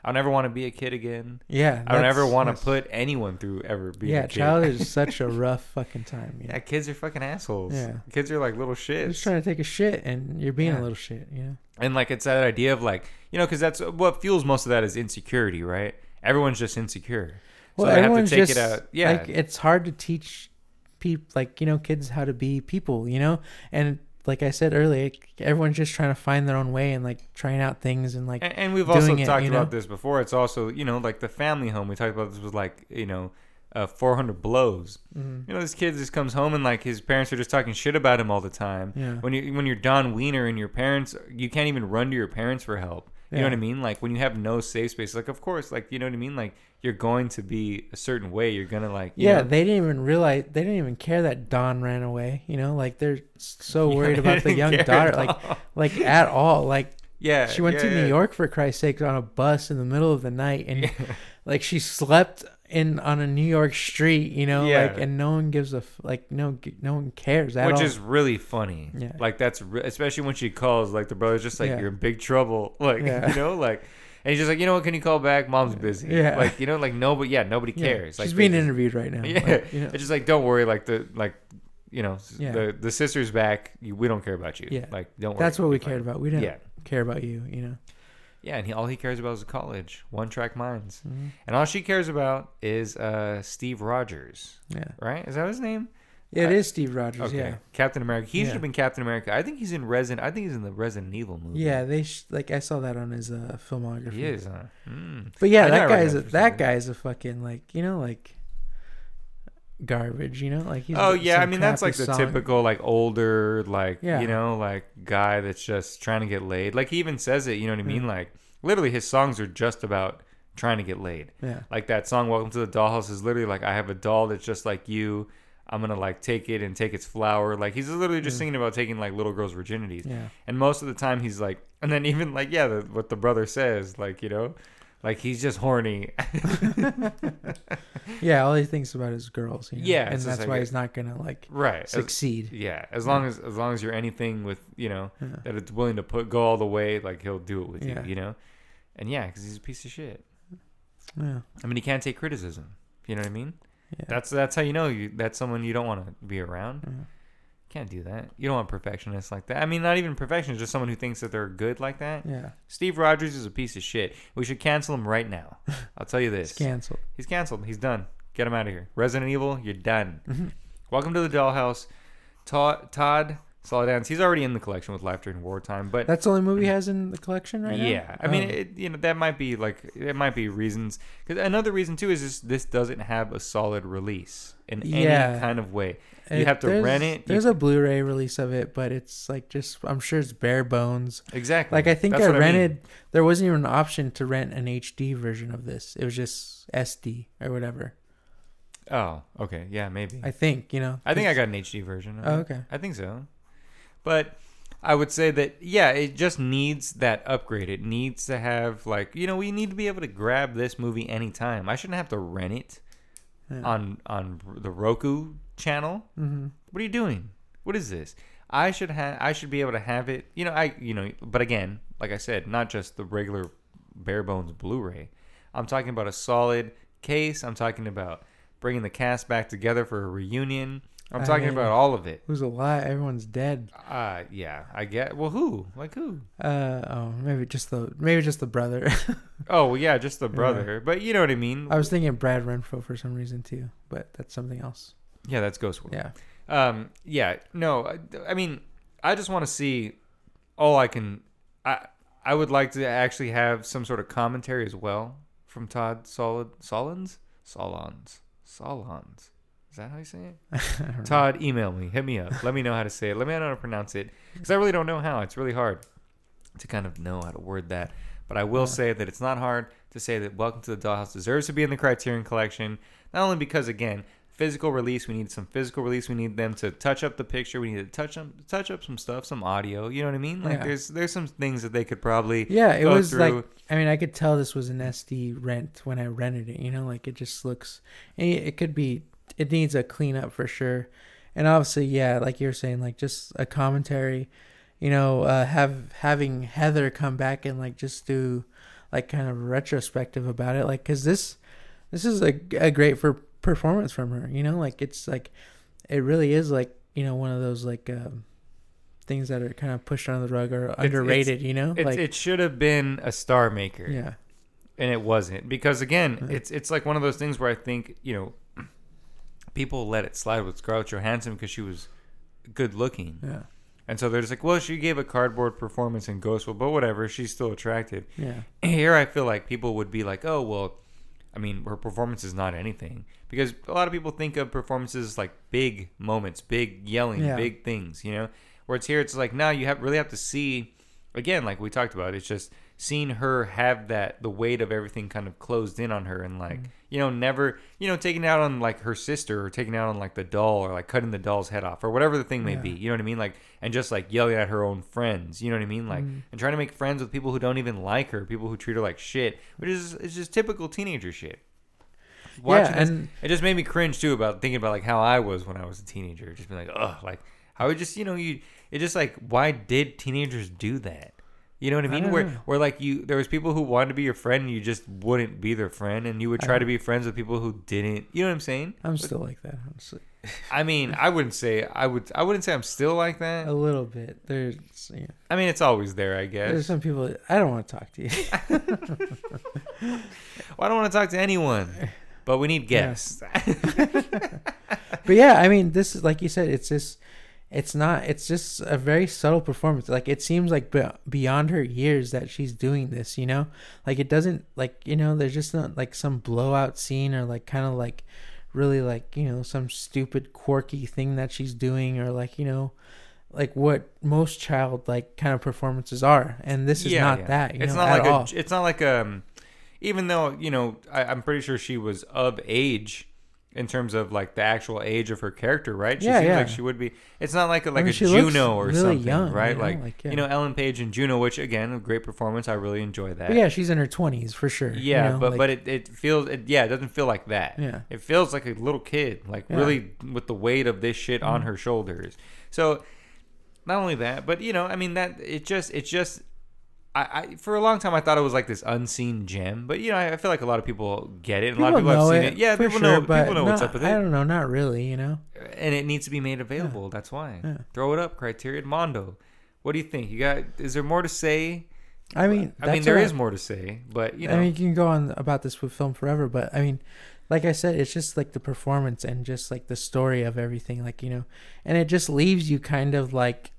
I'll never want to be a kid again. yeah, I don't ever want to put anyone through ever being Yeah, a kid. childhood is such a rough fucking time. Know? Yeah, kids are fucking assholes. Yeah. Kids are like little You're just trying to take a shit and you're being Yeah. a little shit, you know? and like it's that idea of like, you know, because that's uh, what fuels most of that is insecurity, right? Everyone's just insecure. Well, so they have to take just it out. Yeah. like it's hard to teach people like, you know, kids how to be people, you know? And like I said earlier, everyone's just trying to find their own way and like trying out things and like and, and we've also it, talked you about this before. It's also, you know, like the family home. We talked about this was like, you know, uh, 400 blows. Mhm. You know, this kid just comes home and like his parents are just talking shit about him all the time. Yeah. When you when you're Dawn Wiener and your parents, you can't even run to your parents for help. You know what I mean? Like when you have no safe space, like of course, like you know what I mean? Like you're going to be a certain way. You're gonna like you Yeah, know- they didn't even realize they didn't even care that Dawn ran away. You know, like they're so worried they about the young daughter, like like at all. Like yeah, she went yeah, to yeah. New York for Christ's sake on a bus in the middle of the night, and like she slept in on a New York street. You know, Yeah. like and no one gives a f- like no no one cares at all. which all. is really funny. Yeah. like that's re- especially when she calls like the brother's just like Yeah. you're in big trouble. Like Yeah. you know, like and he's just like you know what? Can you call back? Mom's busy. Yeah. like you know, like nobody. Yeah, nobody cares. Like She's they being just- interviewed right now. Yeah, Like, you know, it's just like don't worry. Like the like you know Yeah. the the sister's back. You, we don't care about you. Yeah. like don't worry. that's what we Like, cared about. We didn't Yeah, care about you. You know. yeah, and he, all he cares about is college, one track minds, Mhm. and all she cares about is uh Steve Rogers. Yeah. Right? Is that his name? It I- is Steve Rogers. Okay, Yeah. Captain America. He Yeah. should have been Captain America. I think he's in Resident. I think he's in the Resident Evil movie. Yeah, they sh- like I saw that on his uh, filmography. he is. Huh? Mm. But yeah, I that guy's that a, that some guy's a fucking like you know like garbage. You know, like he's Oh yeah, I mean that's like the song. typical like older like Yeah. you know like guy that's just trying to get laid. Like he even says it. You know what I mean? Yeah. Like literally, his songs are just about trying to get laid. Yeah, Like that song "Welcome to the Dollhouse" is literally like I have a doll that's just like you. I'm gonna like take it and take its flower. Like he's literally just Mm. singing about taking like little girls' virginities. yeah, And most of the time he's like, and then even like yeah, the, what the brother says, like you know, like he's just horny. yeah. All he thinks about is girls. You know? Yeah, and that's like why he's not gonna like right. As- succeed. yeah, as long as as long as you're anything with you know Yeah. that it's willing to put go all the way, like he'll do it with Yeah. you, you know. And yeah, because he's a piece of shit. Yeah, I mean, he can't take criticism. You know what I mean? Yeah. That's that's how you know you that's someone you don't want to be around. Yeah. Can't do that. You don't want perfectionists like that. I mean, not even perfectionists, just someone who thinks that they're good like that. yeah. Steve Rogers is a piece of shit. We should cancel him right now. I'll tell you this. It's canceled. He's canceled. He's done. Get him out of here. Resident Evil, you're done. Mhm. Welcome to the Dollhouse. Todd, Todd Solid Dance. He's already in the collection with Life During Wartime, but That's the only movie he has in the collection right now. yeah, I mean, Oh. it, you know, that might be like it might be reasons. Cause another reason too is this this doesn't have a solid release in Yeah. any kind of way. You have to there's- rent it. You There's a Blu-ray release of it, but it's like just I'm sure it's bare bones. Exactly. Like I think That's I what mean. rented. There wasn't even an option to rent an HD version of this. It was just SD or whatever. Oh, okay, yeah, maybe. I think you know. I think I got an HD version. Of Oh, it. okay. I think so. But I would say that yeah, it just needs that upgrade. It needs to have like you know we need to be able to grab this movie anytime. I shouldn't have to rent it Yeah. on on the Roku channel. Mhm. What are you doing? What is this? I should have. I should be able to have it. You know, I. You know, but again, like I said, not just the regular bare bones Blu-ray. I'm talking about a solid case. I'm talking about bringing the cast back together for a reunion. I'm I talking mean- about all of it. Who's alive? Everyone's dead. Uh, yeah, I get. Well, who? Like who? Uh oh, maybe just the maybe just the brother. Oh, well, yeah, just the brother. But you know what I mean. I was thinking Brad Renfro for some reason too, but that's something else. yeah, that's Ghost World. Yeah. Um, yeah, no, I, I mean, I just want to see all I can. I I would like to actually have some sort of commentary as well from Todd Solid Solons Solons Solons. Is that how you say it? I don't know. Todd, email me, hit me up, let me know how to say it, let me know how to pronounce it, because I really don't know how. It's really hard to kind of know how to word that. But I will Yeah. say that it's not hard to say that Welcome to the Dollhouse deserves to be in the Criterion Collection. Not only because, again, physical release, we need some physical release. We need them to touch up the picture. We need to touch up, touch up some stuff, some audio. You know what I mean? Like Yeah. there's there's some things that they could probably Yeah, it go was through. like I mean I could tell this was an SD rent when I rented it. You know, like it just looks. It, it could be. It needs a cleanup for sure, and obviously, yeah, like you're saying, like just a commentary. You know, uh, have having Heather come back and like just do like kind of retrospective about it, like because this this is a, a great for performance from her. You know, like it's like it really is like you know one of those like. Um, things that are kind of pushed under the rug or it's- underrated you know It's, like it should have been a star maker. yeah and it wasn't because again Right. it's it's like one of those things where i think you know people let it slide with scarlett johansson because she was good looking. Yeah. And so they're just like well she gave a cardboard performance in Ghost World but whatever she's still attractive. Yeah. Here i feel like people would be like oh well i mean her performance is not anything. Because a lot of people think of performances like big moments big yelling Yeah. big things you know? Where it's here it's like now you have really have to see again like we talked about it's just seeing her have that the weight of everything kind of closed in on her and like Mm-hmm. you know never you know taking out on like her sister or taking out on like the doll or like cutting the doll's head off or whatever the thing may Yeah. be you know what i mean like and just like yelling at her own friends you know what i mean like Mhm. and trying to make friends with people who don't even like her people who treat her like shit which is it's just typical teenager shit Watching yeah this- and it just made me cringe too about thinking about like how I was when I was a teenager. Just being like, ugh, like I would just you know you it just like why did teenagers do that? You know what I I mean? don't where know. where like you there was people who wanted to be your friend and you just wouldn't be their friend and you would try to uh-huh. be friends with people who didn't. You know what I'm saying? i'm still like that honestly I mean, I wouldn't say I would I wouldn't say I'm still like that. a little bit there's yeah, I mean, it's always there, I guess. there's some people that- i don't want to talk to you Well, I don't want to talk to anyone, but we need Yeah. guests. but yeah i mean this is like you said it's just it's not it's just a very subtle performance like it seems like be- beyond her years that she's doing this you know like it doesn't like you know there's just not like some blowout scene or like kind of like really like you know some stupid quirky thing that she's doing or like you know like what most child like kind of performances are and this is Yeah, not yeah. that you it's know, not like all. a it's not like um even though you know I, i'm pretty sure she was of age in terms of like the actual age of her character right she Yeah, seems yeah. like she would be it's not like a, like mean, a juno or really something young, right you know, like, like, yeah. you know ellen page and juno which again a great performance i really enjoy that But yeah she's in her 20s for sure you yeah know, but like- but it, it feels it, yeah it doesn't feel like that yeah it feels like a little kid, like Yeah. really with the weight of this shit on Mhm. her shoulders. So not only that, but you know, I mean that it just it just I, I for a long time I thought it was like this unseen gem, but you know I, I feel like a lot of people get it. And a lot of people have seen it. Yeah, people sure, know people know what's up with it. I don't know, not really, you know. and it needs to be made available. That's why. Yeah. Throw it up, Criterion Mondo. What do you think? You got? Is there more to say? I mean, I mean, there is more to say, but you know, I mean, you can go on about this with film forever, but I mean, like I said, it's just like the performance and just like the story of everything, like you know, and it just leaves you kind of like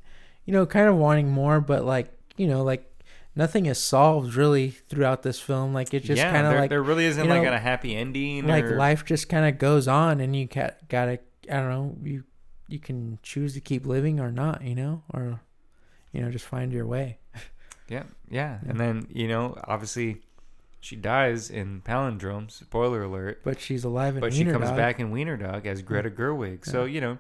you know, kind of wanting more, but like you know, like nothing is solved really throughout this film. Like it just yeah, kind of like there really isn't you like a happy ending. like or, life just kind of goes on, and you ca- gotta I don't know you you can choose to keep living or not, you know, or you know just find your way. Yeah, yeah, Yeah. and then you know, obviously, she dies in Palindrome. Spoiler alert. But she's alive and but she comes Dog. back in Wiener Dog as Greta Gerwig. So you know,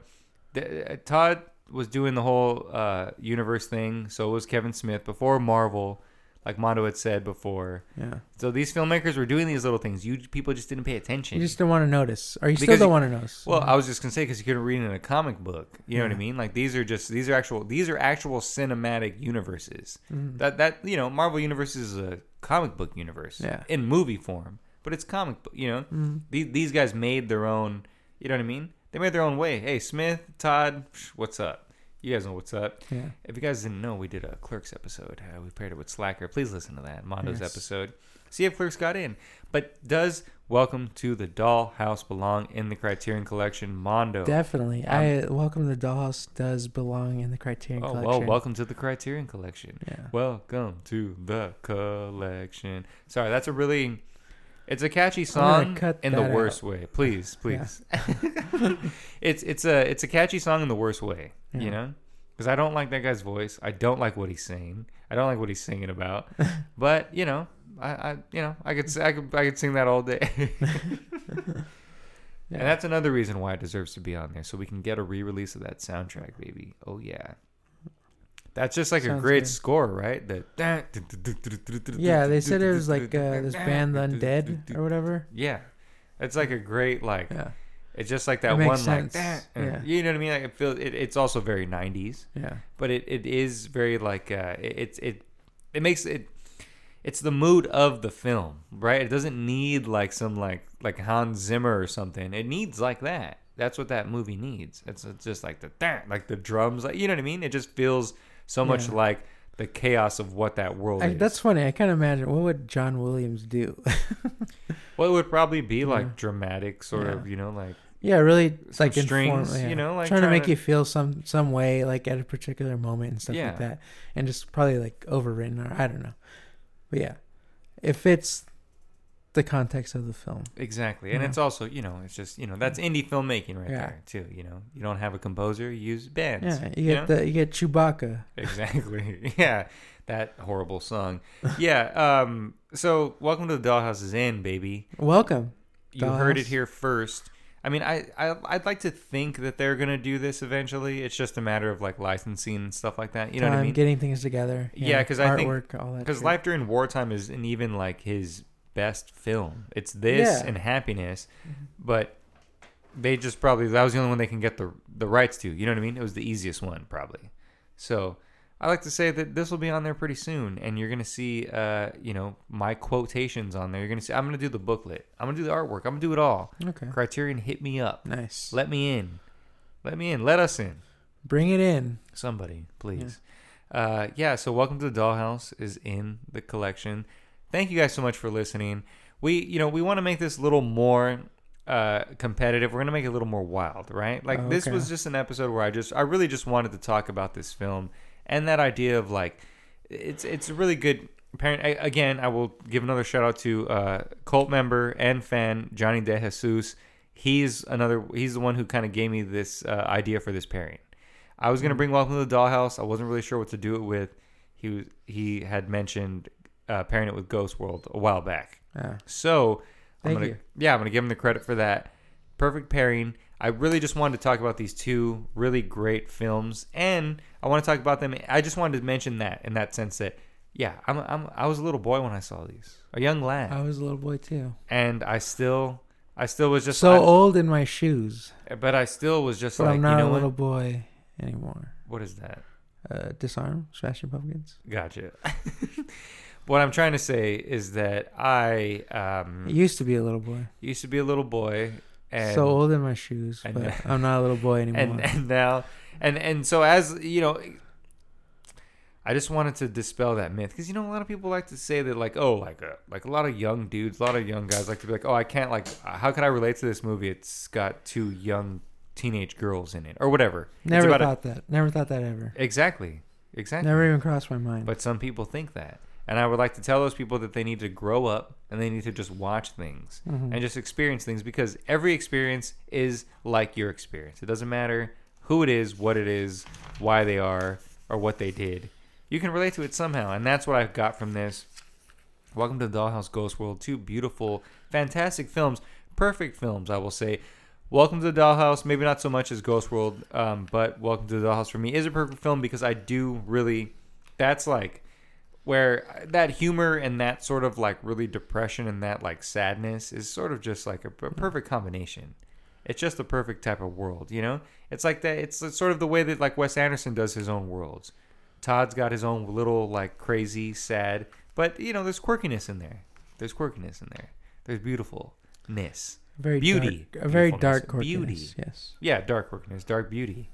th- uh, Todd was doing the whole uh, universe thing. So was Kevin Smith before Marvel, like Mondo had said before. Yeah, So these filmmakers were doing these little things. You people just didn't pay attention. you just don't want to notice, or you still don't want to notice. well, I was just gonna say because you couldn't read it in a comic book. You know what I mean? Like these are just these are actual these are actual cinematic universes. Mhm. That that you know, Marvel universe is a comic book universe. Yeah. In movie form, but it's comic book. You know, Mhm. these these guys made their own. You know what I mean? They made their own way. Hey, Smith, Todd, what's up? You guys know what's up. yeah, If you guys didn't know, we did a Clerks episode. Uh, we paired it with Slacker. Please listen to that Mondo's Yes. episode. See if Clerks got in. But does Welcome to the Dollhouse belong in the Criterion Collection, Mondo? definitely. I welcome to the Dollhouse does belong in the Criterion oh collection. well, welcome to the Criterion Collection. Yeah, Welcome to the collection. Sorry, that's a really. It's a catchy song in the worst way. Please, please. it's it's a it's a catchy song in the worst way. Yeah. You know, because I don't like that guy's voice. I don't like what he's saying. I don't like what he's singing about. but you know, I, I you know I could I could I could sing that all day. Yeah. And that's another reason why it deserves to be on there, so we can get a re-release of that soundtrack, baby. Oh yeah, that's just like a great good. score, right? That yeah. They said it was like uh, this band, the Undead, or whatever. Yeah, it's like a great like. Yeah, It's just like It that one sense. like. Yeah. You know what I mean? Like it feels. It, it's also very '90s, yeah, but it, it is very like uh, it, it's it it makes it. It's the mood of the film, right? It doesn't need like some like like Hans Zimmer or something. It needs like that. That's what that movie needs. It's, it's just like the like the drums, like you know what I mean. It just feels so much Yeah. like the chaos of what that world I, is. that's funny. I can't imagine what would John Williams do. well, it would probably be like Yeah. dramatic, sort Yeah. of, you know, like yeah, really, like inform- strings, yeah. you know, like trying to make to- you feel some some way, like at a particular moment and stuff like that, and just probably like overwritten or I don't know. But yeah, if fits the context of the film. exactly. And Yeah. it's also, you know, it's just, you know, that's indie filmmaking right Yeah. there too. You know, you don't have a composer, you use bands. Yeah, you get know? the you get Chewbacca. Exactly. yeah. That horrible song. Yeah. Um. So, welcome to the Dollhouse is in, baby. Welcome. You heard it here first. I mean, I, I I'd like to think that they're gonna do this eventually. It's just a matter of like licensing and stuff like that. You know what I mean? Getting things together. Yeah, 'cause I think- artwork, all that. Because. Life During Wartime isn't even like his best film. It's this Yeah. and Happiness, Mhm. but they just probably that was the only one they can get the the rights to. You know what I mean? It was the easiest one probably. So I like to say that this will be on there pretty soon, and you're gonna see, uh, you know, my quotations on there. You're gonna see. I'm gonna do the booklet. I'm gonna do the artwork. I'm gonna do it all. Okay. Criterion, hit me up. Nice. Let me in. Let me in. Let us in. Bring it in. Somebody, please. Yeah. Uh, yeah. So, welcome to the Dollhouse is in the collection. Thank you guys so much for listening. We, you know, we want to make this a little more uh, competitive. We're gonna make it a little more wild, right? Like Oh, this was just an episode where I just, I really just wanted to talk about this film and that idea of like, it's it's a really good. Parent, I- again, I will give another shout out to uh, cult member and fan Johnny De Jesus. He's another. He's the one who kind of gave me this uh, idea for this pairing. I was gonna Mm. bring Welcome to the Dollhouse. I wasn't really sure what to do it with. He was he had mentioned uh, pairing it with Ghost World a while back. Yeah. So I'm Thank gonna you. yeah I'm gonna give him the credit for that. Perfect pairing. I really just wanted to talk about these two really great films, and I want to talk about them. I just wanted to mention that in that sense that yeah I'm, I'm I was a little boy when I saw these, a young lad, I was a little boy too. and I still I still was just so I- old in my shoes, but I still was just but like I'm not you know a little what? boy anymore. What is that? Uh, disarm, smashing pumpkins. Gotcha. what I'm trying to say is that I um, used to be a little boy. used to be a little boy, and so old in my shoes, but I'm not a little boy anymore. and and now and and so as you know. I just wanted to dispel that myth because you know a lot of people like to say that like oh like a, like a lot of young dudes a lot of young guys like to be like oh I can't like how can I relate to this movie it's got two young teenage girls in it or whatever Never about a- thought that. Never thought that ever. Exactly. Exactly. Never even crossed my mind. But some people think that. And I would like to tell those people that they need to grow up and they need to just watch things Mhm. and just experience things because every experience is like your experience. It doesn't matter who it is, what it is, why they are, or what they did. You can relate to it somehow. And that's what I got from this. Welcome to Dollhouse Ghost World. Two beautiful, fantastic films. Perfect films, I will say. Welcome to the Dollhouse. Maybe not so much as Ghost World, um, but Welcome to the Dollhouse for me is a perfect film because I do really. That's like where that humor and that sort of like really depression and that like sadness is sort of just like a, a perfect combination. It's just the perfect type of world, you know. It's like that. It's, sort of the way that like Wes Anderson does his own worlds. Todd's got his own little like crazy, sad, but you know, there's quirkiness in there. There's quirkiness in there. There's beautifulness. very beauty. dark, a very dark quirkiness, Beauty. Yes, Yeah, dark quirkiness, dark beauty.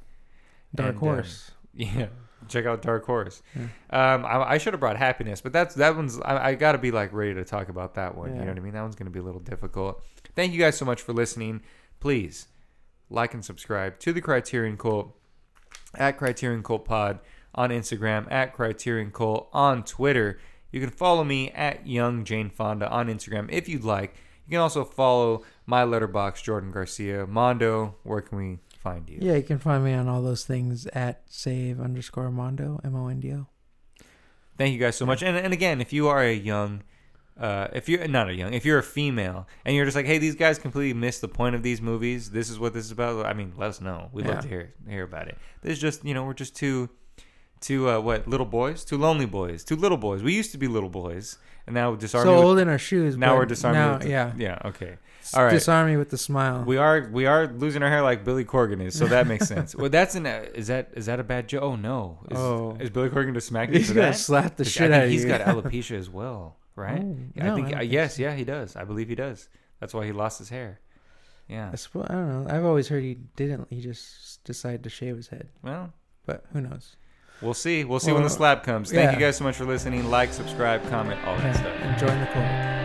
dark And, um, horse. Yeah, check out Dark Horse. Yeah. Um, I, I should have brought Happiness, but that's that one's. I, I got to be like ready to talk about that one. You know what I mean? That one's going to be a little difficult. Thank you guys so much for listening. Please like and subscribe to the Criterion Cult at Criterion Cult Pod on Instagram at Criterion Cult on Twitter. You can follow me at Young Jane Fonda on Instagram if you'd like. You can also follow my Letterboxd Jordan Garcia. Mondo, where can we find you? Yeah, you can find me on all those things at save underscore mondo m o n d o. Thank you guys so much. And and again, if you are a young, uh, if you're not a young, if you're a female and you're just like, hey, these guys completely missed the point of these movies. This is what this is about. I mean, let us know. We'd love to hear hear about it. This is just you know we're just two, two uh, what little boys, two lonely boys, two little boys. We used to be little boys, and now disarm So me. With, old in our shoes. now we're disarming. Now, with yeah, yeah. Okay. All right. Disarm me with the smile. We are we are losing our hair like Billy Corgan is, so that makes sense. Well, that's an uh, is that is that a bad joke? Oh no, is, Oh. is Billy Corgan to smack you He's for gonna that? slap the I shit think out of he's you. got alopecia as well, right? Oh, Yeah, no, I think, I uh, don't yes, yeah, he does. I believe he does. That's why he lost his hair. Yeah. I, suppose, I don't know. I've always heard he didn't. He just decided to shave his head, Well, but who knows? we'll see. We'll see when the Well, slap comes. Thank yeah. you guys so much for listening. Like, subscribe, comment, all that stuff. enjoying the cold.